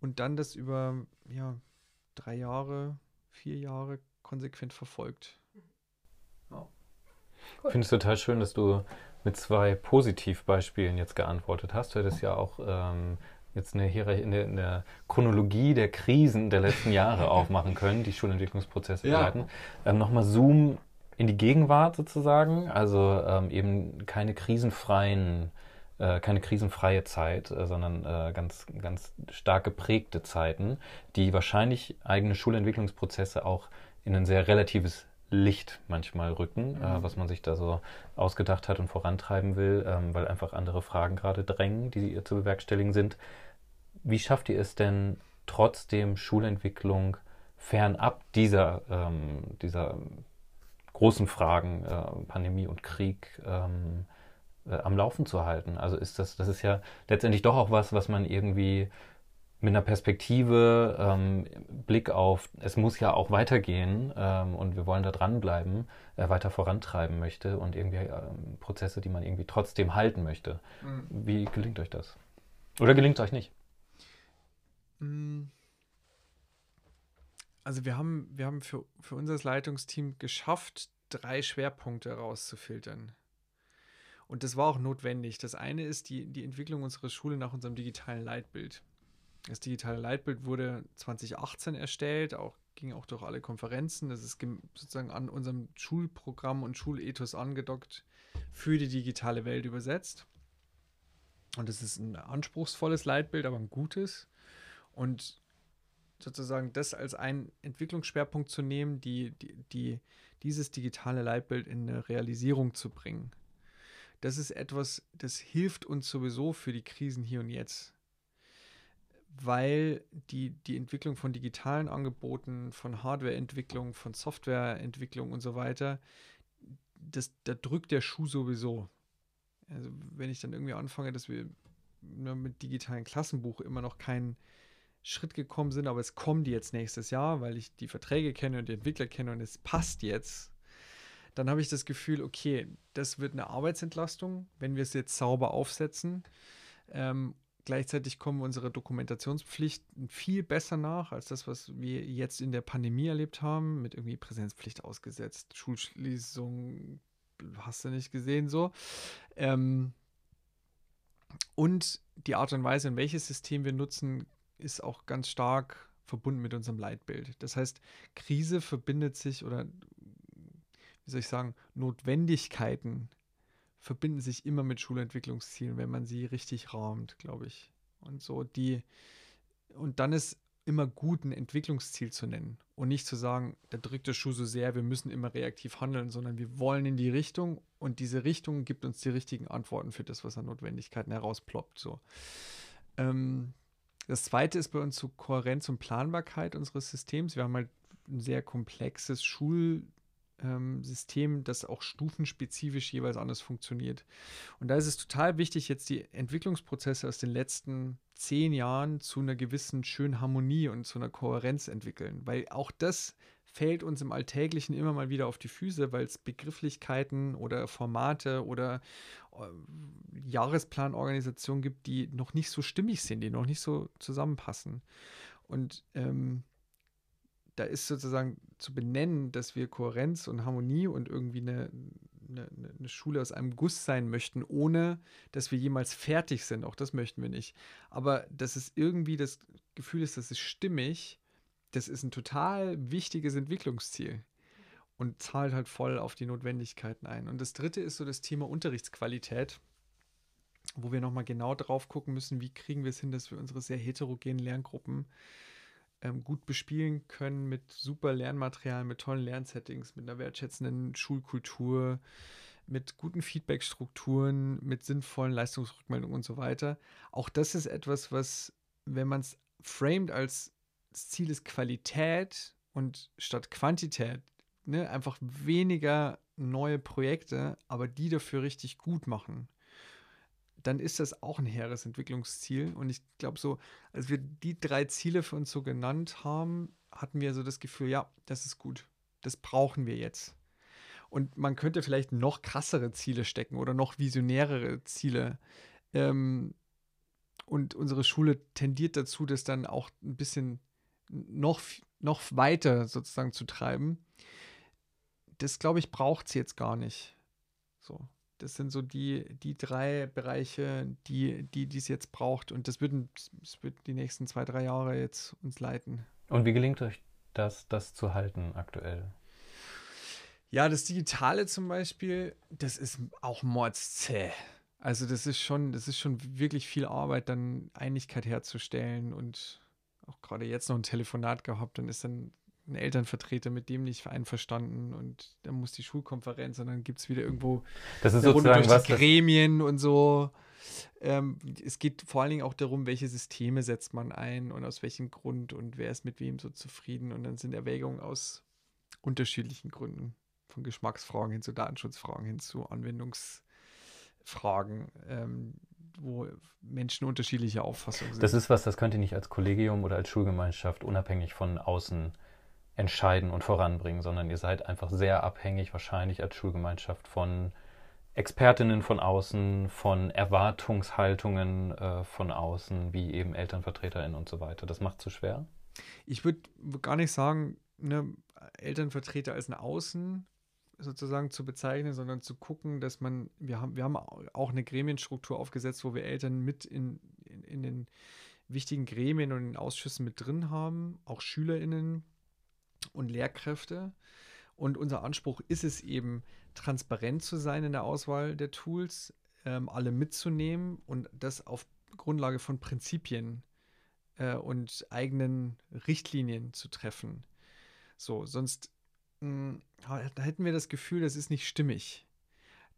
Und dann das über ja, drei Jahre, vier Jahre konsequent verfolgt. Ja. Ich finde es total schön, dass du mit zwei Positivbeispielen jetzt geantwortet hast. Du hättest ja auch ähm, jetzt eine, Hierarchie, eine, eine, Chronologie der Krisen der letzten Jahre [laughs] aufmachen können, die Schulentwicklungsprozesse ja. begleiten. Ähm, Nochmal Zoom in die Gegenwart sozusagen, also ähm, eben keine krisenfreien, äh, keine krisenfreie Zeit, äh, sondern äh, ganz, ganz stark geprägte Zeiten, die wahrscheinlich eigene Schulentwicklungsprozesse auch in ein sehr relatives Licht manchmal rücken, äh, mhm. äh, was man sich da so ausgedacht hat und vorantreiben will, ähm, weil einfach andere Fragen gerade drängen, die zu bewerkstelligen sind. Wie schafft ihr es denn trotzdem Schulentwicklung fernab dieser, ähm, dieser großen Fragen, äh, Pandemie und Krieg, ähm, äh, am Laufen zu halten? Also ist das, das ist ja letztendlich doch auch was, was man irgendwie mit einer Perspektive, ähm, Blick auf, es muss ja auch weitergehen ähm, und wir wollen da dranbleiben, äh, weiter vorantreiben möchte und irgendwie ähm, Prozesse, die man irgendwie trotzdem halten möchte. Mhm. Wie gelingt euch das? Oder gelingt es euch nicht? Mm. Also wir haben, wir haben für, für unser Leitungsteam geschafft, drei Schwerpunkte herauszufiltern. Und das war auch notwendig. Das eine ist die, die Entwicklung unserer Schule nach unserem digitalen Leitbild. Das digitale Leitbild wurde 2018 erstellt, auch ging auch durch alle Konferenzen. Das ist sozusagen an unserem Schulprogramm und Schulethos angedockt, für die digitale Welt übersetzt. Und es ist ein anspruchsvolles Leitbild, aber ein gutes. Und sozusagen das als einen Entwicklungsschwerpunkt zu nehmen, die, die, die, dieses digitale Leitbild in eine Realisierung zu bringen. Das ist etwas, das hilft uns sowieso für die Krisen hier und jetzt. Weil die, die Entwicklung von digitalen Angeboten, von Hardwareentwicklung, von Softwareentwicklung und so weiter, das, da drückt der Schuh sowieso. Also wenn ich dann irgendwie anfange, dass wir mit digitalen Klassenbuch immer noch keinen Schritt gekommen sind, aber es kommen die jetzt nächstes Jahr, weil ich die Verträge kenne und die Entwickler kenne und es passt jetzt, dann habe ich das Gefühl, okay, das wird eine Arbeitsentlastung, wenn wir es jetzt sauber aufsetzen. Ähm, gleichzeitig kommen unsere Dokumentationspflichten viel besser nach als das, was wir jetzt in der Pandemie erlebt haben, mit irgendwie Präsenzpflicht ausgesetzt, Schulschließung, hast du nicht gesehen so. Ähm, und die Art und Weise, in welches System wir nutzen, ist auch ganz stark verbunden mit unserem Leitbild. Das heißt, Krise verbindet sich oder wie soll ich sagen, Notwendigkeiten verbinden sich immer mit Schulentwicklungszielen, wenn man sie richtig rahmt, glaube ich. Und so die und dann ist immer gut, ein Entwicklungsziel zu nennen und nicht zu sagen, da drückt der Schuh so sehr, wir müssen immer reaktiv handeln, sondern wir wollen in die Richtung und diese Richtung gibt uns die richtigen Antworten für das, was an Notwendigkeiten herausploppt. So. Ähm, das zweite ist bei uns so Kohärenz und Planbarkeit unseres Systems. Wir haben halt ein sehr komplexes Schulsystem, ähm, das auch stufenspezifisch jeweils anders funktioniert. Und da ist es total wichtig, jetzt die Entwicklungsprozesse aus den letzten zehn Jahren zu einer gewissen schönen Harmonie und zu einer Kohärenz entwickeln, weil auch das fällt uns im Alltäglichen immer mal wieder auf die Füße, weil es Begrifflichkeiten oder Formate oder äh, Jahresplanorganisationen gibt, die noch nicht so stimmig sind, die noch nicht so zusammenpassen. Und ähm, da ist sozusagen zu benennen, dass wir Kohärenz und Harmonie und irgendwie eine, eine, eine, Schule aus einem Guss sein möchten, ohne dass wir jemals fertig sind. Auch das möchten wir nicht. Aber dass es irgendwie das Gefühl ist, dass es stimmig das ist ein total wichtiges Entwicklungsziel und zahlt halt voll auf die Notwendigkeiten ein. Und das dritte ist so das Thema Unterrichtsqualität, wo wir nochmal genau drauf gucken müssen, wie kriegen wir es hin, dass wir unsere sehr heterogenen Lerngruppen ähm, gut bespielen können mit super Lernmaterial, mit tollen Lernsettings, mit einer wertschätzenden Schulkultur, mit guten Feedbackstrukturen, mit sinnvollen Leistungsrückmeldungen und so weiter. Auch das ist etwas, was, wenn man es framed als das Ziel ist Qualität und statt Quantität ne, einfach weniger neue Projekte, aber die dafür richtig gut machen, dann ist das auch ein hehres Entwicklungsziel. Und ich glaube, so, als wir die drei Ziele für uns so genannt haben, hatten wir so das Gefühl, ja, das ist gut. Das brauchen wir jetzt. Und man könnte vielleicht noch krassere Ziele stecken oder noch visionärere Ziele. Ähm, und unsere Schule tendiert dazu, das dann auch ein bisschen noch, noch weiter sozusagen zu treiben, das glaube ich, braucht es jetzt gar nicht. So. Das sind so die, die drei Bereiche, die, die es jetzt braucht. Und das wird, das wird die nächsten zwei, drei Jahre jetzt uns leiten. Und wie gelingt euch das, das zu halten aktuell? Ja, das Digitale zum Beispiel, das ist auch mordszäh. Also das ist schon, das ist schon wirklich viel Arbeit, dann Einigkeit herzustellen und auch gerade jetzt noch ein Telefonat gehabt, dann ist dann ein Elternvertreter mit dem nicht einverstanden und dann muss die Schulkonferenz und dann gibt es wieder irgendwo das ist sozusagen was, Gremien und so. Ähm, es geht vor allen Dingen auch darum, welche Systeme setzt man ein und aus welchem Grund und wer ist mit wem so zufrieden. Und dann sind Erwägungen aus unterschiedlichen Gründen, von Geschmacksfragen hin zu Datenschutzfragen hin zu Anwendungsfragen, ähm, wo Menschen unterschiedliche Auffassungen sind. Das ist was, das könnt ihr nicht als Kollegium oder als Schulgemeinschaft unabhängig von außen entscheiden und voranbringen, sondern ihr seid einfach sehr abhängig wahrscheinlich als Schulgemeinschaft von Expertinnen von außen, von Erwartungshaltungen äh, von außen, wie eben ElternvertreterInnen und so weiter. Das macht so schwer? Ich würde gar nicht sagen, ne, Elternvertreter als ein Außen sozusagen zu bezeichnen, sondern zu gucken, dass man, wir haben, wir haben auch eine Gremienstruktur aufgesetzt, wo wir Eltern mit in, in, in den wichtigen Gremien und in den Ausschüssen mit drin haben, auch SchülerInnen. Und Lehrkräfte. Und unser Anspruch ist es eben, transparent zu sein in der Auswahl der Tools, ähm, alle mitzunehmen und das auf Grundlage von Prinzipien äh, und eigenen Richtlinien zu treffen. So, sonst mh, hm, da hätten wir das Gefühl, das ist nicht stimmig.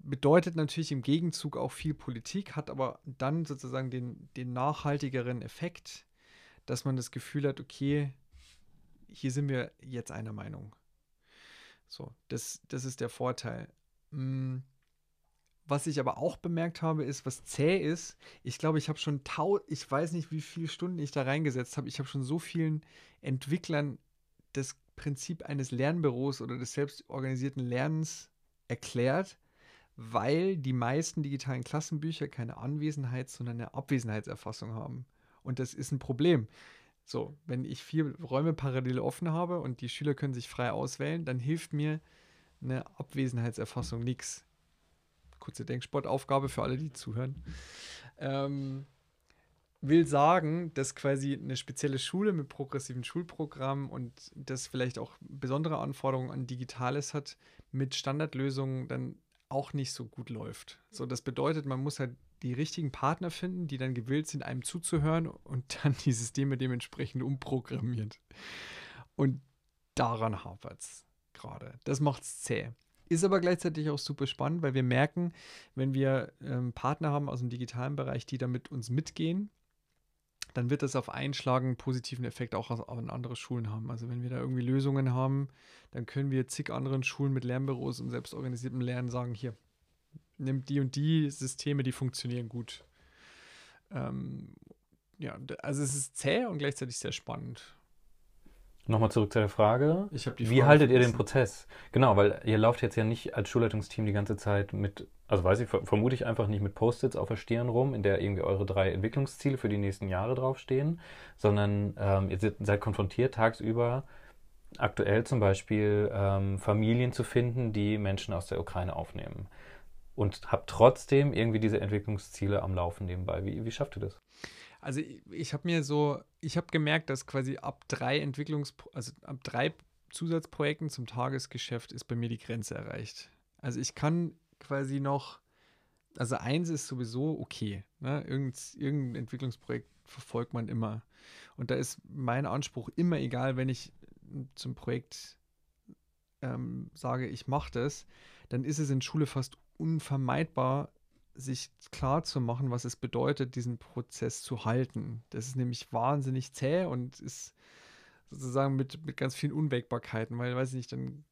Bedeutet natürlich im Gegenzug auch viel Politik, hat aber dann sozusagen den, den nachhaltigeren Effekt, dass man das Gefühl hat, okay, hier sind wir jetzt einer Meinung. So, das, das ist der Vorteil. Hm, was ich aber auch bemerkt habe, ist, was zäh ist. Ich glaube, ich habe schon tau, ich weiß nicht, wie viele Stunden ich da reingesetzt habe. Ich habe schon so vielen Entwicklern das Prinzip eines Lernbüros oder des selbstorganisierten Lernens erklärt, weil die meisten digitalen Klassenbücher keine Anwesenheits-, sondern eine Abwesenheitserfassung haben. Und das ist ein Problem. So, wenn ich vier Räume parallel offen habe und die Schüler können sich frei auswählen, dann hilft mir eine Abwesenheitserfassung nichts kurze Denksportaufgabe für alle, die zuhören. Ähm, will sagen, dass quasi eine spezielle Schule mit progressiven Schulprogrammen und das vielleicht auch besondere Anforderungen an Digitales hat, mit Standardlösungen dann auch nicht so gut läuft. So, das bedeutet, man muss halt die richtigen Partner finden, die dann gewillt sind, einem zuzuhören und [laughs] dann die Systeme dementsprechend umprogrammiert. Und daran hapert es gerade. Das macht es zäh. Ist aber gleichzeitig auch super spannend, weil wir merken, wenn wir ähm, Partner haben aus dem digitalen Bereich, die da mit uns mitgehen, dann wird das auf einen Schlag einen positiven Effekt auch an andere Schulen haben. Also wenn wir da irgendwie Lösungen haben, dann können wir zig anderen Schulen mit Lernbüros und selbstorganisiertem Lernen sagen, hier, nimmt die und die Systeme, die funktionieren gut. Ähm, ja, also es ist zäh und gleichzeitig sehr spannend. Nochmal zurück zu der Frage. Wie Frage haltet ihr den Prozess? Genau, weil ihr lauft jetzt ja nicht als Schulleitungsteam die ganze Zeit mit, also weiß ich, vermute ich einfach nicht mit Post-its auf der Stirn rum, in der irgendwie eure drei Entwicklungsziele für die nächsten Jahre draufstehen, sondern ähm, ihr seid konfrontiert tagsüber aktuell zum Beispiel ähm, Familien zu finden, die Menschen aus der Ukraine aufnehmen. Und habt trotzdem irgendwie diese Entwicklungsziele am Laufen nebenbei. Wie, wie schafft ihr das? Also ich, ich habe mir so, ich habe gemerkt, dass quasi ab drei Entwicklungs, also ab drei Zusatzprojekten zum Tagesgeschäft ist bei mir die Grenze erreicht. Also ich kann quasi noch, also eins ist sowieso okay. Ne? Irgend, irgendein Entwicklungsprojekt verfolgt man immer. Und da ist mein Anspruch immer egal, wenn ich zum Projekt ähm, sage, ich mache das, dann ist es in Schule fast unvermeidbar, sich klar zu machen, was es bedeutet, diesen Prozess zu halten. Das ist nämlich wahnsinnig zäh und ist sozusagen mit, mit ganz vielen Unwägbarkeiten, weil, weiß ich nicht, dann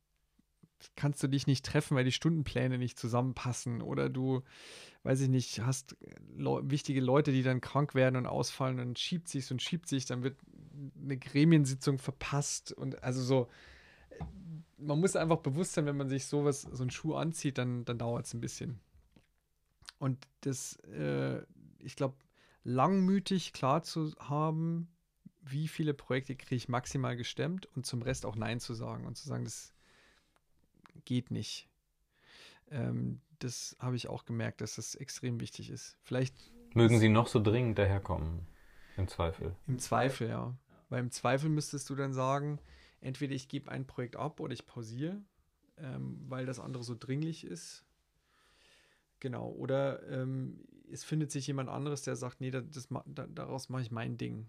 kannst du dich nicht treffen, weil die Stundenpläne nicht zusammenpassen oder du, weiß ich nicht, hast le wichtige Leute, die dann krank werden und ausfallen, dann schiebt sich und schiebt sich, dann wird eine Gremiensitzung verpasst und also so, man muss einfach bewusst sein, wenn man sich sowas, so einen Schuh anzieht, dann, dann dauert es ein bisschen. Und das, äh, ich glaube, langmütig klar zu haben, wie viele Projekte kriege ich maximal gestemmt und zum Rest auch Nein zu sagen und zu sagen, das geht nicht. Ähm, das habe ich auch gemerkt, dass das extrem wichtig ist. Vielleicht. Mögen Sie noch so dringend daherkommen, im Zweifel. Im Zweifel, ja. Weil im Zweifel müsstest du dann sagen, entweder ich gebe ein Projekt ab oder ich pausiere, ähm, weil das andere so dringlich ist Genau, oder ähm, es findet sich jemand anderes, der sagt, nee, das, das da, daraus mache ich mein Ding.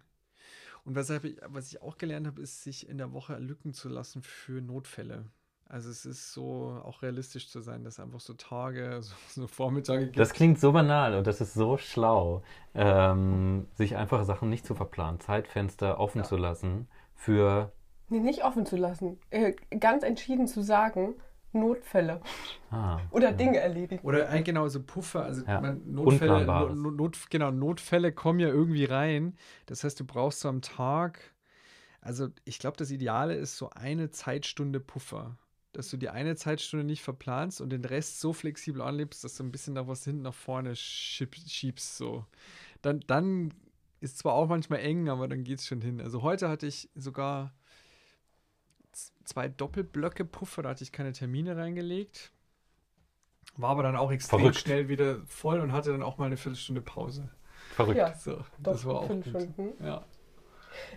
Und was, ich, was ich auch gelernt habe, ist, sich in der Woche lücken zu lassen für Notfälle. Also es ist so auch realistisch zu sein, dass einfach so Tage, [laughs] so, so Vormittage gibt. Das klingt so banal und das ist so schlau, ähm, sich einfach Sachen nicht zu verplanen, Zeitfenster offen ja. zu lassen für... Nee, nicht offen zu lassen. Äh, ganz entschieden zu sagen, Notfälle. Ah, Oder ja. Dinge erledigen. Oder eigentlich genau so Puffer. Also ja. Notfälle, Not, Not, genau, Notfälle kommen ja irgendwie rein. Das heißt, du brauchst so am Tag, also ich glaube, das Ideale ist so eine Zeitstunde Puffer. Dass du die eine Zeitstunde nicht verplanst und den Rest so flexibel anlebst, dass du ein bisschen nach was hinten nach vorne schiebst. So. Dann, dann ist zwar auch manchmal eng, aber dann geht es schon hin. Also heute hatte ich sogar zwei Doppelblöcke Puffer, da hatte ich keine Termine reingelegt. War aber dann auch extrem Verrückt. schnell wieder voll und hatte dann auch mal eine Viertelstunde Pause. Verrückt. Ja, so, das war auch gut. Stunden. Ja.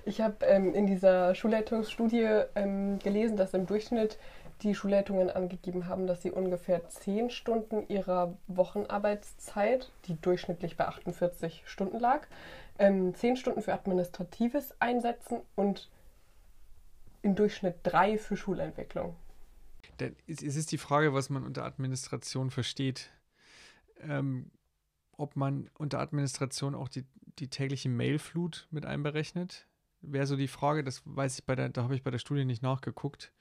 Ich habe ähm, in dieser Schulleitungsstudie ähm, gelesen, dass im Durchschnitt die Schulleitungen angegeben haben, dass sie ungefähr 10 Stunden ihrer Wochenarbeitszeit, die durchschnittlich bei 48 Stunden lag, ähm, 10 Stunden für Administratives einsetzen und im Durchschnitt drei für Schulentwicklung. Es ist die Frage, was man unter Administration versteht. Ähm, ob man unter Administration auch die, die tägliche Mailflut mit einberechnet. Wäre so die Frage, das weiß ich bei der, da habe ich bei der Studie nicht nachgeguckt.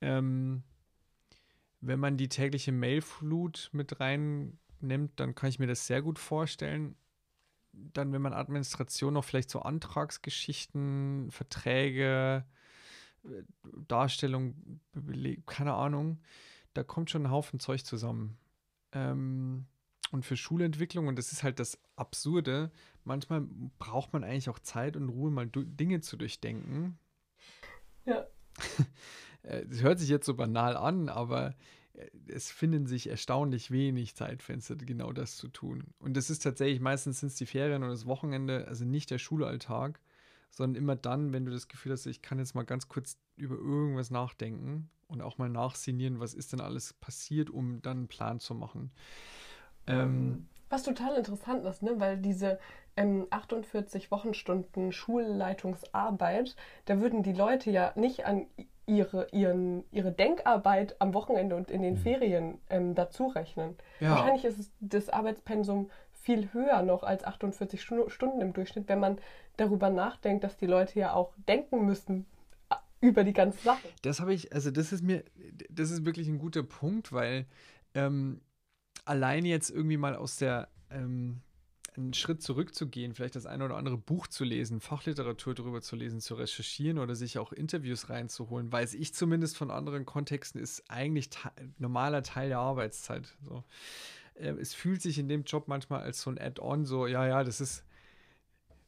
Ähm, wenn man die tägliche Mailflut mit reinnimmt, dann kann ich mir das sehr gut vorstellen. Dann, wenn man Administration noch vielleicht so Antragsgeschichten, Verträge, Darstellung, keine Ahnung, da kommt schon ein Haufen Zeug zusammen. Ähm, und für Schulentwicklung, und das ist halt das Absurde, manchmal braucht man eigentlich auch Zeit und Ruhe, mal Dinge zu durchdenken. Ja. [laughs] Es hört sich jetzt so banal an, aber äh, es finden sich erstaunlich wenig Zeitfenster, genau das zu tun. Und das ist tatsächlich, meistens sind es die Ferien und das Wochenende, also nicht der Schulalltag, sondern immer dann, wenn du das Gefühl hast, ich kann jetzt mal ganz kurz über irgendwas nachdenken und auch mal nachsinieren, was ist denn alles passiert, um dann einen Plan zu machen. Ähm, Was total interessant ist, ne? weil diese ähm, 48 Wochenstunden Schulleitungsarbeit, da würden die Leute ja nicht an ihre, ihren, ihre Denkarbeit am Wochenende und in den mhm. Ferien ähm, dazu rechnen. Ja. Wahrscheinlich ist es das Arbeitspensum viel höher noch als 48 Stunden im Durchschnitt, wenn man darüber nachdenkt, dass die Leute ja auch denken müssen über die ganze Sache. Das habe ich, also das ist mir, das ist wirklich ein guter Punkt, weil ähm, allein jetzt irgendwie mal aus der ähm, einen Schritt zurückzugehen, vielleicht das eine oder andere Buch zu lesen, Fachliteratur darüber zu lesen, zu recherchieren oder sich auch Interviews reinzuholen, weiß ich zumindest von anderen Kontexten, ist eigentlich te normaler Teil der Arbeitszeit. So. Äh, es fühlt sich in dem Job manchmal als so ein Add-on, so, ja, ja, das ist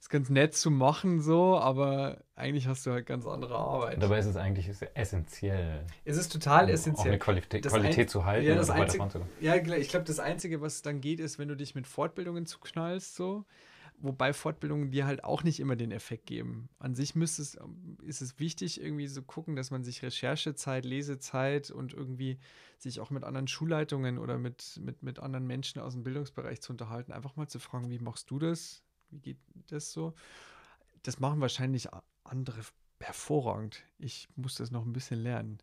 ist ganz nett zu machen so, aber eigentlich hast du halt ganz andere Arbeit. Und dabei ist es eigentlich essentiell. Es ist total um essentiell. Auch eine Qualität, Qualität zu halten. Ja, das einzige, ja ich glaube, das Einzige, was dann geht, ist, wenn du dich mit Fortbildungen zuknallst, so. Wobei Fortbildungen dir halt auch nicht immer den Effekt geben. An sich müsste es, ist es wichtig, irgendwie so gucken, dass man sich Recherchezeit, Lesezeit und irgendwie sich auch mit anderen Schulleitungen oder mit, mit, mit anderen Menschen aus dem Bildungsbereich zu unterhalten. Einfach mal zu fragen, wie machst du das? Wie geht das so? Das machen wahrscheinlich andere hervorragend. Ich muss das noch ein bisschen lernen.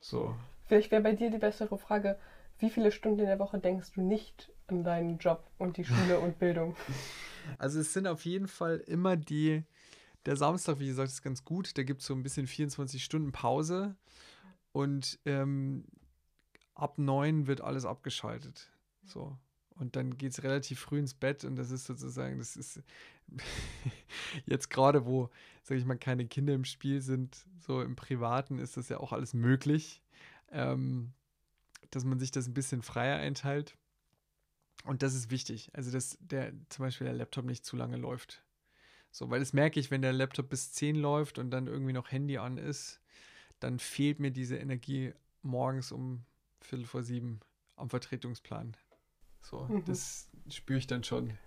So. Vielleicht wäre bei dir die bessere Frage, wie viele Stunden in der Woche denkst du nicht an deinen Job und die Schule und Bildung? [laughs] Also es sind auf jeden Fall immer die, der Samstag, wie gesagt, ist ganz gut. Da gibt es so ein bisschen 24 Stunden Pause und ähm, ab neun wird alles abgeschaltet. So. Und dann geht es relativ früh ins Bett und das ist sozusagen, das ist [laughs] jetzt gerade, wo, sage ich mal, keine Kinder im Spiel sind, so im Privaten ist das ja auch alles möglich, ähm, dass man sich das ein bisschen freier einteilt. Und das ist wichtig. Also, dass der zum Beispiel der Laptop nicht zu lange läuft. So, weil das merke ich, wenn der Laptop bis 10 läuft und dann irgendwie noch Handy an ist, dann fehlt mir diese Energie morgens um Viertel vor sieben am Vertretungsplan. So, mhm. das spüre ich dann schon.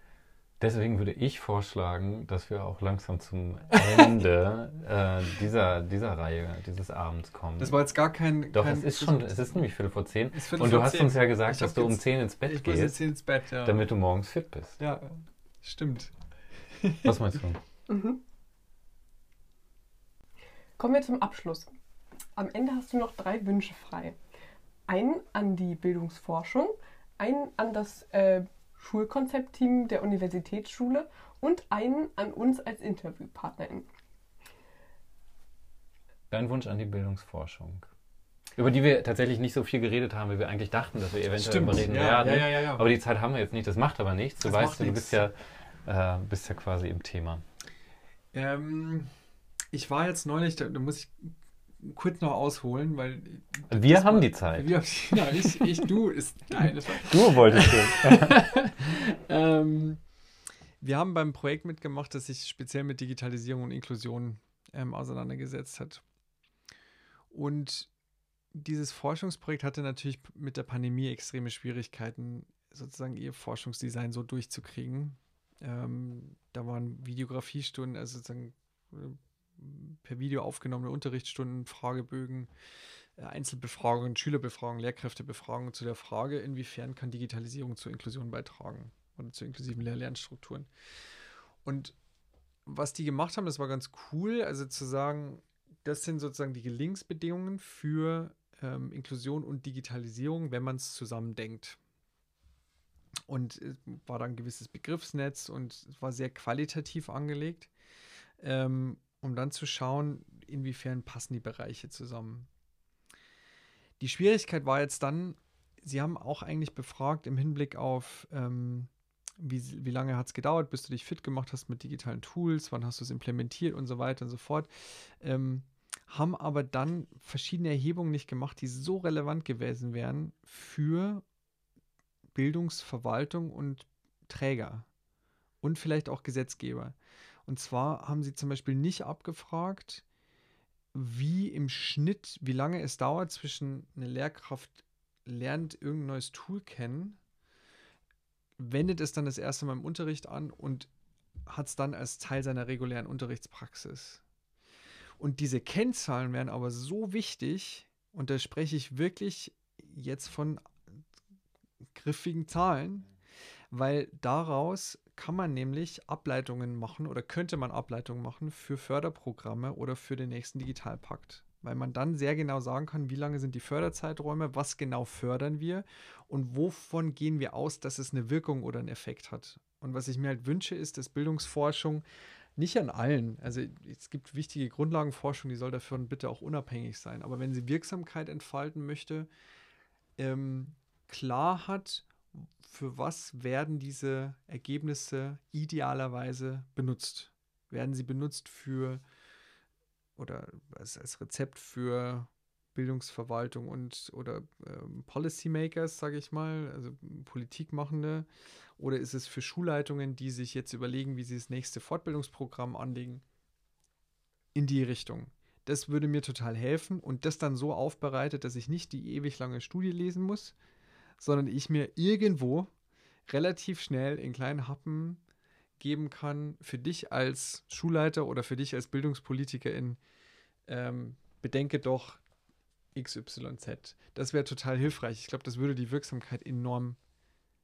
Deswegen würde ich vorschlagen, dass wir auch langsam zum Ende [laughs] äh, dieser, dieser Reihe, dieses Abends kommen. Das war jetzt gar kein. Doch, kein es ist schon, es ist nämlich Viertel vor zehn. Viertel und du hast 10. uns ja gesagt, dass du um zehn ins Bett ich gehst. Jetzt ins Bett, ja. Damit du morgens fit bist. Ja, stimmt. Was meinst du? [laughs] Mhm. Kommen wir zum Abschluss. Am Ende hast du noch drei Wünsche frei. Einen an die Bildungsforschung, einen an das äh, Schulkonzeptteam der Universitätsschule und einen an uns als Interviewpartnerin. Dein Wunsch an die Bildungsforschung. Über die wir tatsächlich nicht so viel geredet haben, wie wir eigentlich dachten, dass wir eventuell Stimmt. reden ja, werden. Ja, ja, aber die Zeit haben wir jetzt nicht. Das macht aber nichts. Du das weißt, du bist ja, äh, bist ja quasi im Thema. Ähm, ich war jetzt neulich, da, da muss ich kurz noch ausholen, weil. Wir haben war, die Zeit. Wir, ja, ich, ich, du ist. Nein, das war, du wolltest du. [laughs] ähm, wir haben beim Projekt mitgemacht, das sich speziell mit Digitalisierung und Inklusion ähm, auseinandergesetzt hat. Und dieses Forschungsprojekt hatte natürlich mit der Pandemie extreme Schwierigkeiten, sozusagen ihr Forschungsdesign so durchzukriegen. Ähm, da waren Videografiestunden, also sozusagen per Video aufgenommene Unterrichtsstunden, Fragebögen, äh, Einzelbefragungen, Schülerbefragungen, Lehrkräftebefragungen zu der Frage, inwiefern kann Digitalisierung zur Inklusion beitragen oder zu inklusiven Lehr-Lernstrukturen. Und was die gemacht haben, das war ganz cool, also zu sagen, das sind sozusagen die Gelingensbedingungen für ähm, Inklusion und Digitalisierung, wenn man es zusammen denkt. Und es war dann ein gewisses Begriffsnetz und es war sehr qualitativ angelegt, ähm, um dann zu schauen, inwiefern passen die Bereiche zusammen. Die Schwierigkeit war jetzt dann, sie haben auch eigentlich befragt im Hinblick auf, ähm, wie, wie lange hat es gedauert, bis du dich fit gemacht hast mit digitalen Tools, wann hast du es implementiert und so weiter und so fort. Ähm, haben aber dann verschiedene Erhebungen nicht gemacht, die so relevant gewesen wären für Bildungsverwaltung und Träger und vielleicht auch Gesetzgeber. Und zwar haben sie zum Beispiel nicht abgefragt, wie im Schnitt, wie lange es dauert zwischen eine Lehrkraft lernt irgendein neues Tool kennen, wendet es dann das erste Mal im Unterricht an und hat es dann als Teil seiner regulären Unterrichtspraxis. Und diese Kennzahlen wären aber so wichtig, und da spreche ich wirklich jetzt von griffigen Zahlen, weil daraus kann man nämlich Ableitungen machen oder könnte man Ableitungen machen für Förderprogramme oder für den nächsten Digitalpakt. Weil man dann sehr genau sagen kann, wie lange sind die Förderzeiträume, was genau fördern wir und wovon gehen wir aus, dass es eine Wirkung oder einen Effekt hat. Und was ich mir halt wünsche, ist, dass Bildungsforschung nicht an allen, also es gibt wichtige Grundlagenforschung, die soll dafür bitte auch unabhängig sein, aber wenn sie Wirksamkeit entfalten möchte, ähm, klar hat, für was werden diese Ergebnisse idealerweise benutzt? Werden sie benutzt für oder als, als Rezept für Bildungsverwaltung und oder ähm, Policymakers, sage ich mal, also Politikmachende? Oder ist es für Schulleitungen, die sich jetzt überlegen, wie sie das nächste Fortbildungsprogramm anlegen? In die Richtung. Das würde mir total helfen und das dann so aufbereitet, dass ich nicht die ewig lange Studie lesen muss, sondern ich mir irgendwo relativ schnell in kleinen Happen geben kann, für dich als Schulleiter oder für dich als Bildungspolitikerin, ähm, bedenke doch XYZ. Das wäre total hilfreich. Ich glaube, das würde die Wirksamkeit enorm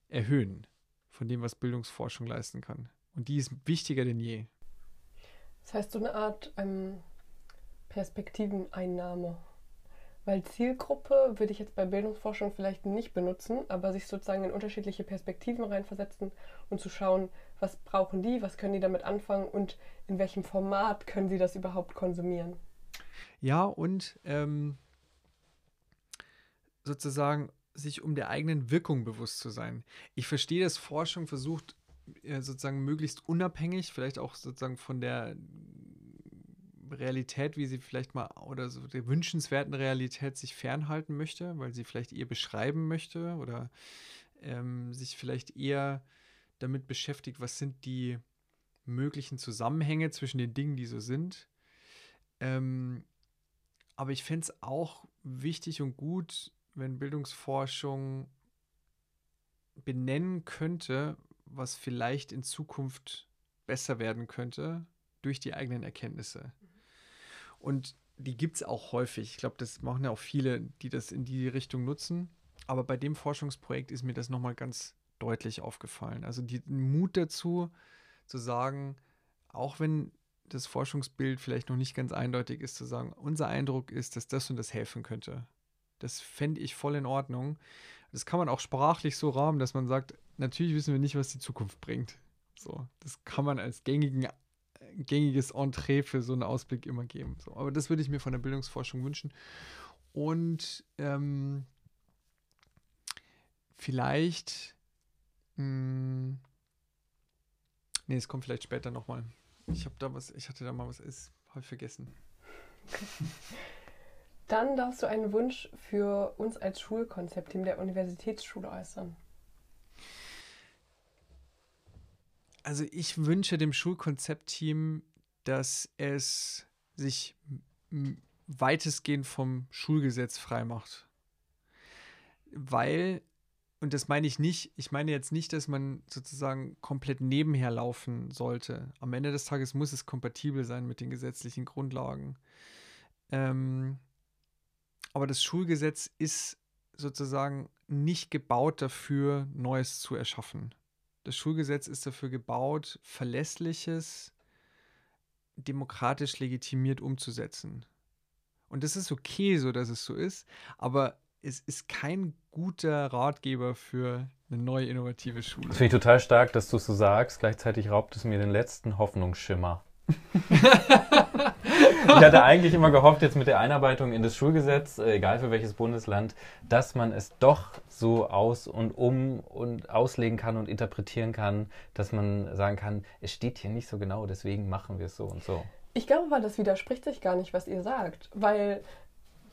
erhöhen von dem, was Bildungsforschung leisten kann. Und die ist wichtiger denn je. Das heißt, so eine Art ähm, Perspektiveneinnahme weil Zielgruppe würde ich jetzt bei Bildungsforschung vielleicht nicht benutzen, aber sich sozusagen in unterschiedliche Perspektiven reinversetzen und zu schauen, was brauchen die, was können die damit anfangen und in welchem Format können sie das überhaupt konsumieren. Ja, und ähm, sozusagen sich um der eigenen Wirkung bewusst zu sein. Ich verstehe, dass Forschung versucht, äh, sozusagen möglichst unabhängig, vielleicht auch sozusagen von der Realität, wie sie vielleicht mal oder so der wünschenswerten Realität sich fernhalten möchte, weil sie vielleicht eher beschreiben möchte oder ähm, sich vielleicht eher damit beschäftigt, was sind die möglichen Zusammenhänge zwischen den Dingen, die so sind. Ähm, aber ich fände es auch wichtig und gut, wenn Bildungsforschung benennen könnte, was vielleicht in Zukunft besser werden könnte durch die eigenen Erkenntnisse. Und die gibt es auch häufig. Ich glaube, das machen ja auch viele, die das in die Richtung nutzen. Aber bei dem Forschungsprojekt ist mir das nochmal ganz deutlich aufgefallen. Also den Mut dazu, zu sagen, auch wenn das Forschungsbild vielleicht noch nicht ganz eindeutig ist, zu sagen, unser Eindruck ist, dass das und das helfen könnte. Das fände ich voll in Ordnung. Das kann man auch sprachlich so rahmen, dass man sagt, natürlich wissen wir nicht, was die Zukunft bringt. So, das kann man als gängigen gängiges Entree für so einen Ausblick immer geben. So, aber das würde ich mir von der Bildungsforschung wünschen. Und ähm, vielleicht, mh, hm, nee, es kommt vielleicht später nochmal. Ich habe da was, ich hatte da mal was, ist, habe vergessen. Dann darfst du einen Wunsch für uns als Schulkonzeptteam der Universitätsschule äußern. Also ich wünsche dem Schulkonzeptteam, dass es sich weitestgehend vom Schulgesetz freimacht. Weil und das meine ich nicht, ich meine jetzt nicht, dass man sozusagen komplett nebenher laufen sollte. Am Ende des Tages muss es kompatibel sein mit den gesetzlichen Grundlagen. Ähm, aber das Schulgesetz ist sozusagen nicht gebaut dafür, Neues zu erschaffen. Das Schulgesetz ist dafür gebaut, verlässliches, demokratisch legitimiert umzusetzen. Und das ist okay, so dass es so ist, aber es ist kein guter Ratgeber für eine neue innovative Schule. Das finde ich total stark, dass du es so sagst. Gleichzeitig raubt es mir den letzten Hoffnungsschimmer. [laughs] ich hatte eigentlich immer gehofft, jetzt mit der Einarbeitung in das Schulgesetz, äh, egal für welches Bundesland, dass man es doch so aus und um und auslegen kann und interpretieren kann, dass man sagen kann, es steht hier nicht so genau, deswegen machen wir es so und so. Ich glaube aber, das widerspricht sich gar nicht, was ihr sagt, weil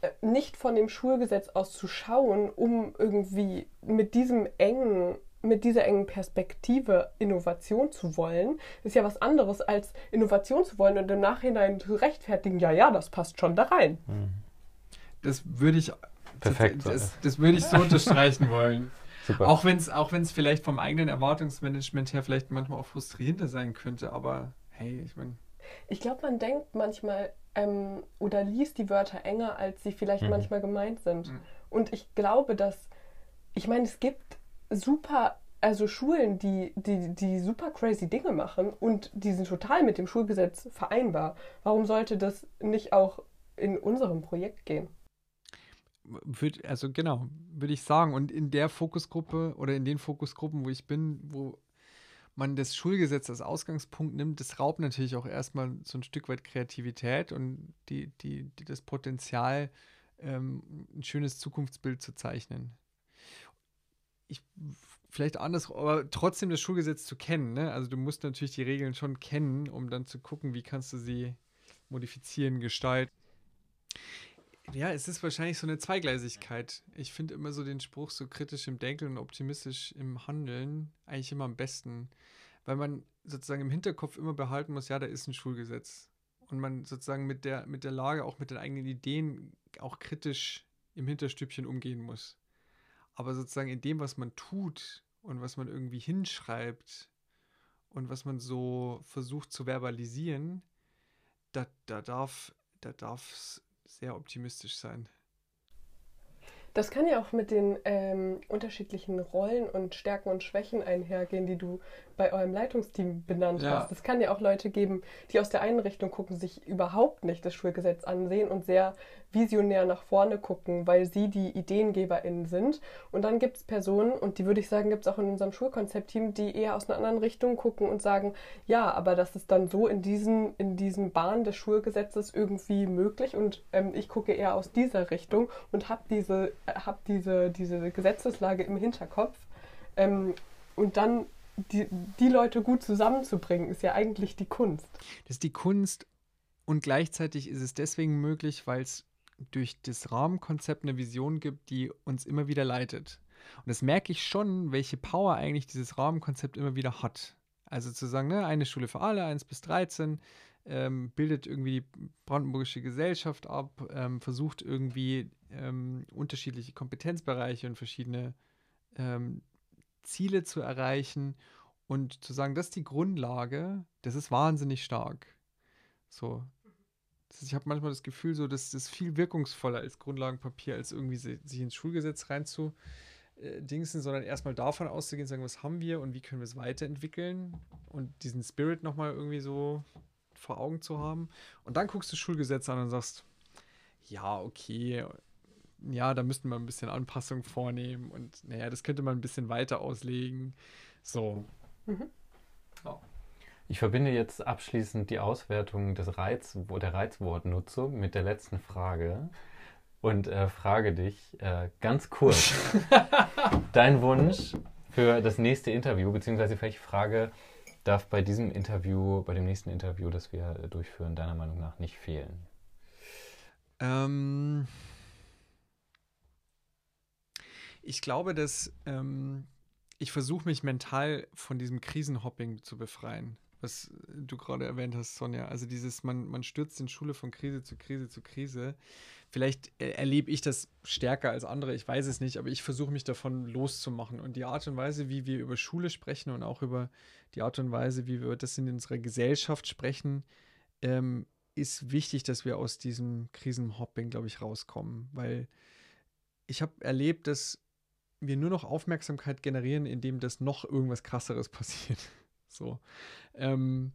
äh, nicht von dem Schulgesetz aus zu schauen, um irgendwie mit diesem engen mit dieser engen Perspektive Innovation zu wollen, ist ja was anderes als Innovation zu wollen und im Nachhinein zu rechtfertigen, ja, ja, das passt schon da rein. Mhm. Das würde ich Perfekt. Das, das, würde ich so [laughs] unterstreichen wollen. Super. Auch wenn es auch vielleicht vom eigenen Erwartungsmanagement her vielleicht manchmal auch frustrierender sein könnte, aber hey, ich meine. Ich glaube, man denkt manchmal, ähm, oder liest die Wörter enger, als sie vielleicht mhm. manchmal gemeint sind. Mhm. Und ich glaube, dass, ich meine, es gibt super, also Schulen, die, die, die super crazy Dinge machen und die sind total mit dem Schulgesetz vereinbar. Warum sollte das nicht auch in unserem Projekt gehen? Also genau, würde ich sagen. Und in der Fokusgruppe oder in den Fokusgruppen, wo ich bin, wo man das Schulgesetz als Ausgangspunkt nimmt, das raubt natürlich auch erstmal so ein Stück weit Kreativität und die, die, die das Potenzial, ähm, ein schönes Zukunftsbild zu zeichnen. Ich, vielleicht anders, aber trotzdem das Schulgesetz zu kennen. Ne? Also du musst natürlich die Regeln schon kennen, um dann zu gucken, wie kannst du sie modifizieren, gestalten. Ja, es ist wahrscheinlich so eine Zweigleisigkeit. Ich finde immer so den Spruch so kritisch im Denken und optimistisch im Handeln eigentlich immer am besten, weil man sozusagen im Hinterkopf immer behalten muss, ja, da ist ein Schulgesetz. Und man sozusagen mit der, mit der Lage, auch mit den eigenen Ideen, auch kritisch im Hinterstübchen umgehen muss. Aber sozusagen in dem, was man tut und was man irgendwie hinschreibt und was man so versucht zu verbalisieren, da, da darf da darf sehr optimistisch sein. Das kann ja auch mit den ähm, unterschiedlichen Rollen und Stärken und Schwächen einhergehen, die du bei eurem Leitungsteam benannt ja. hast. Es kann ja auch Leute geben, die aus der einen Richtung gucken, sich überhaupt nicht das Schulgesetz ansehen und sehr visionär nach vorne gucken, weil sie die IdeengeberInnen sind. Und dann gibt es Personen, und die würde ich sagen, gibt es auch in unserem Schulkonzeptteam, die eher aus einer anderen Richtung gucken und sagen, ja, aber das ist dann so in diesen, in diesen Bahn des Schulgesetzes irgendwie möglich und ähm, ich gucke eher aus dieser Richtung und habe diese, hab diese, diese Gesetzeslage im Hinterkopf. Ähm, und dann die, die Leute gut zusammenzubringen, ist ja eigentlich die Kunst. Das ist die Kunst und gleichzeitig ist es deswegen möglich, weil es durch das Rahmenkonzept eine Vision gibt, die uns immer wieder leitet. Und das merke ich schon, welche Power eigentlich dieses Rahmenkonzept immer wieder hat. Also zu sagen, ne, eine Schule für alle, 1 bis 13, ähm, bildet irgendwie die brandenburgische Gesellschaft ab, ähm, versucht irgendwie ähm, unterschiedliche Kompetenzbereiche und verschiedene ähm, Ziele zu erreichen und zu sagen, das ist die Grundlage, das ist wahnsinnig stark. So. Ich habe manchmal das Gefühl, so, dass das viel wirkungsvoller als Grundlagenpapier, als irgendwie sich ins Schulgesetz reinzu äh, sondern erstmal davon auszugehen, sagen, was haben wir und wie können wir es weiterentwickeln und diesen Spirit nochmal irgendwie so vor Augen zu haben. Und dann guckst du das Schulgesetz an und sagst, ja, okay, ja, da müssten wir ein bisschen Anpassung vornehmen und naja, das könnte man ein bisschen weiter auslegen. So. Mhm. Oh. Ich verbinde jetzt abschließend die Auswertung des Reiz, der Reizwortnutzung mit der letzten Frage und äh, frage dich äh, ganz kurz [laughs] dein Wunsch für das nächste Interview, beziehungsweise welche Frage darf bei diesem Interview, bei dem nächsten Interview, das wir durchführen, deiner Meinung nach nicht fehlen? Ähm, ich glaube, dass ähm, ich versuche mich mental von diesem Krisenhopping zu befreien. was du gerade erwähnt hast, Sonja. Also dieses, man, man stürzt in Schule von Krise zu Krise zu Krise. Vielleicht äh, erlebe ich das stärker als andere, ich weiß es nicht, aber ich versuche mich davon loszumachen. Und die Art und Weise, wie wir über Schule sprechen und auch über die Art und Weise, wie wir das in unserer Gesellschaft sprechen, ähm, ist wichtig, dass wir aus diesem Krisenhopping, glaube ich, rauskommen. Weil ich habe erlebt, dass wir nur noch Aufmerksamkeit generieren, indem das noch irgendwas krasseres [laughs] passiert. So. Ähm,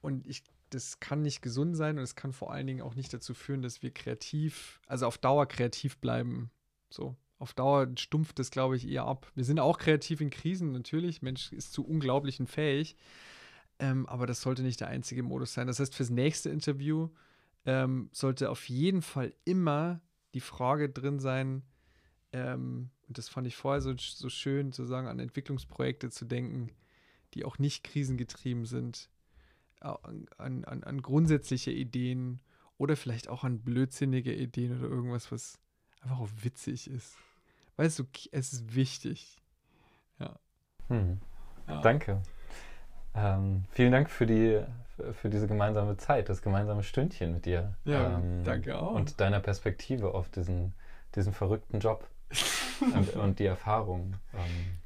und ich, das kann nicht gesund sein und es kann vor allen Dingen auch nicht dazu führen, dass wir kreativ, also auf Dauer kreativ bleiben. So. Auf Dauer stumpft das, glaube ich, eher ab. Wir sind auch kreativ in Krisen, natürlich. Mensch ist zu unglaublichen fähig. Ähm, aber das sollte nicht der einzige Modus sein. Das heißt, fürs nächste Interview ähm, sollte auf jeden Fall immer die Frage drin sein, ähm, und das fand ich vorher so, so schön, zu sagen, an Entwicklungsprojekte zu denken, die auch nicht krisengetrieben sind, an, an, an grundsätzliche Ideen oder vielleicht auch an blödsinnige Ideen oder irgendwas, was einfach auch witzig ist. Weißt du, es ist wichtig. Ja. Hm. ja. Danke. Ähm, vielen Dank für die für diese gemeinsame Zeit, das gemeinsame Stündchen mit dir. Ja, ähm, danke auch. Und deiner Perspektive auf diesen, diesen verrückten Job und, und, die Erfahrung. Ähm,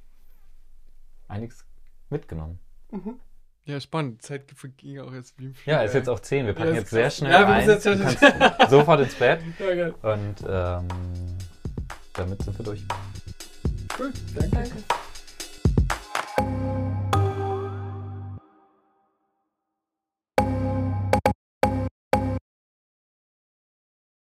einiges mitgenommen. Mhm. Ja, spannend. Zeit ging auch jetzt wie im Flug. Ja, ist jetzt auch 10. Wir packen ja, jetzt sehr schnell ja, ein. Jetzt du kannst [laughs] sofort ins Bett. Ja, Und ähm, damit sind wir durch. Cool, danke. danke.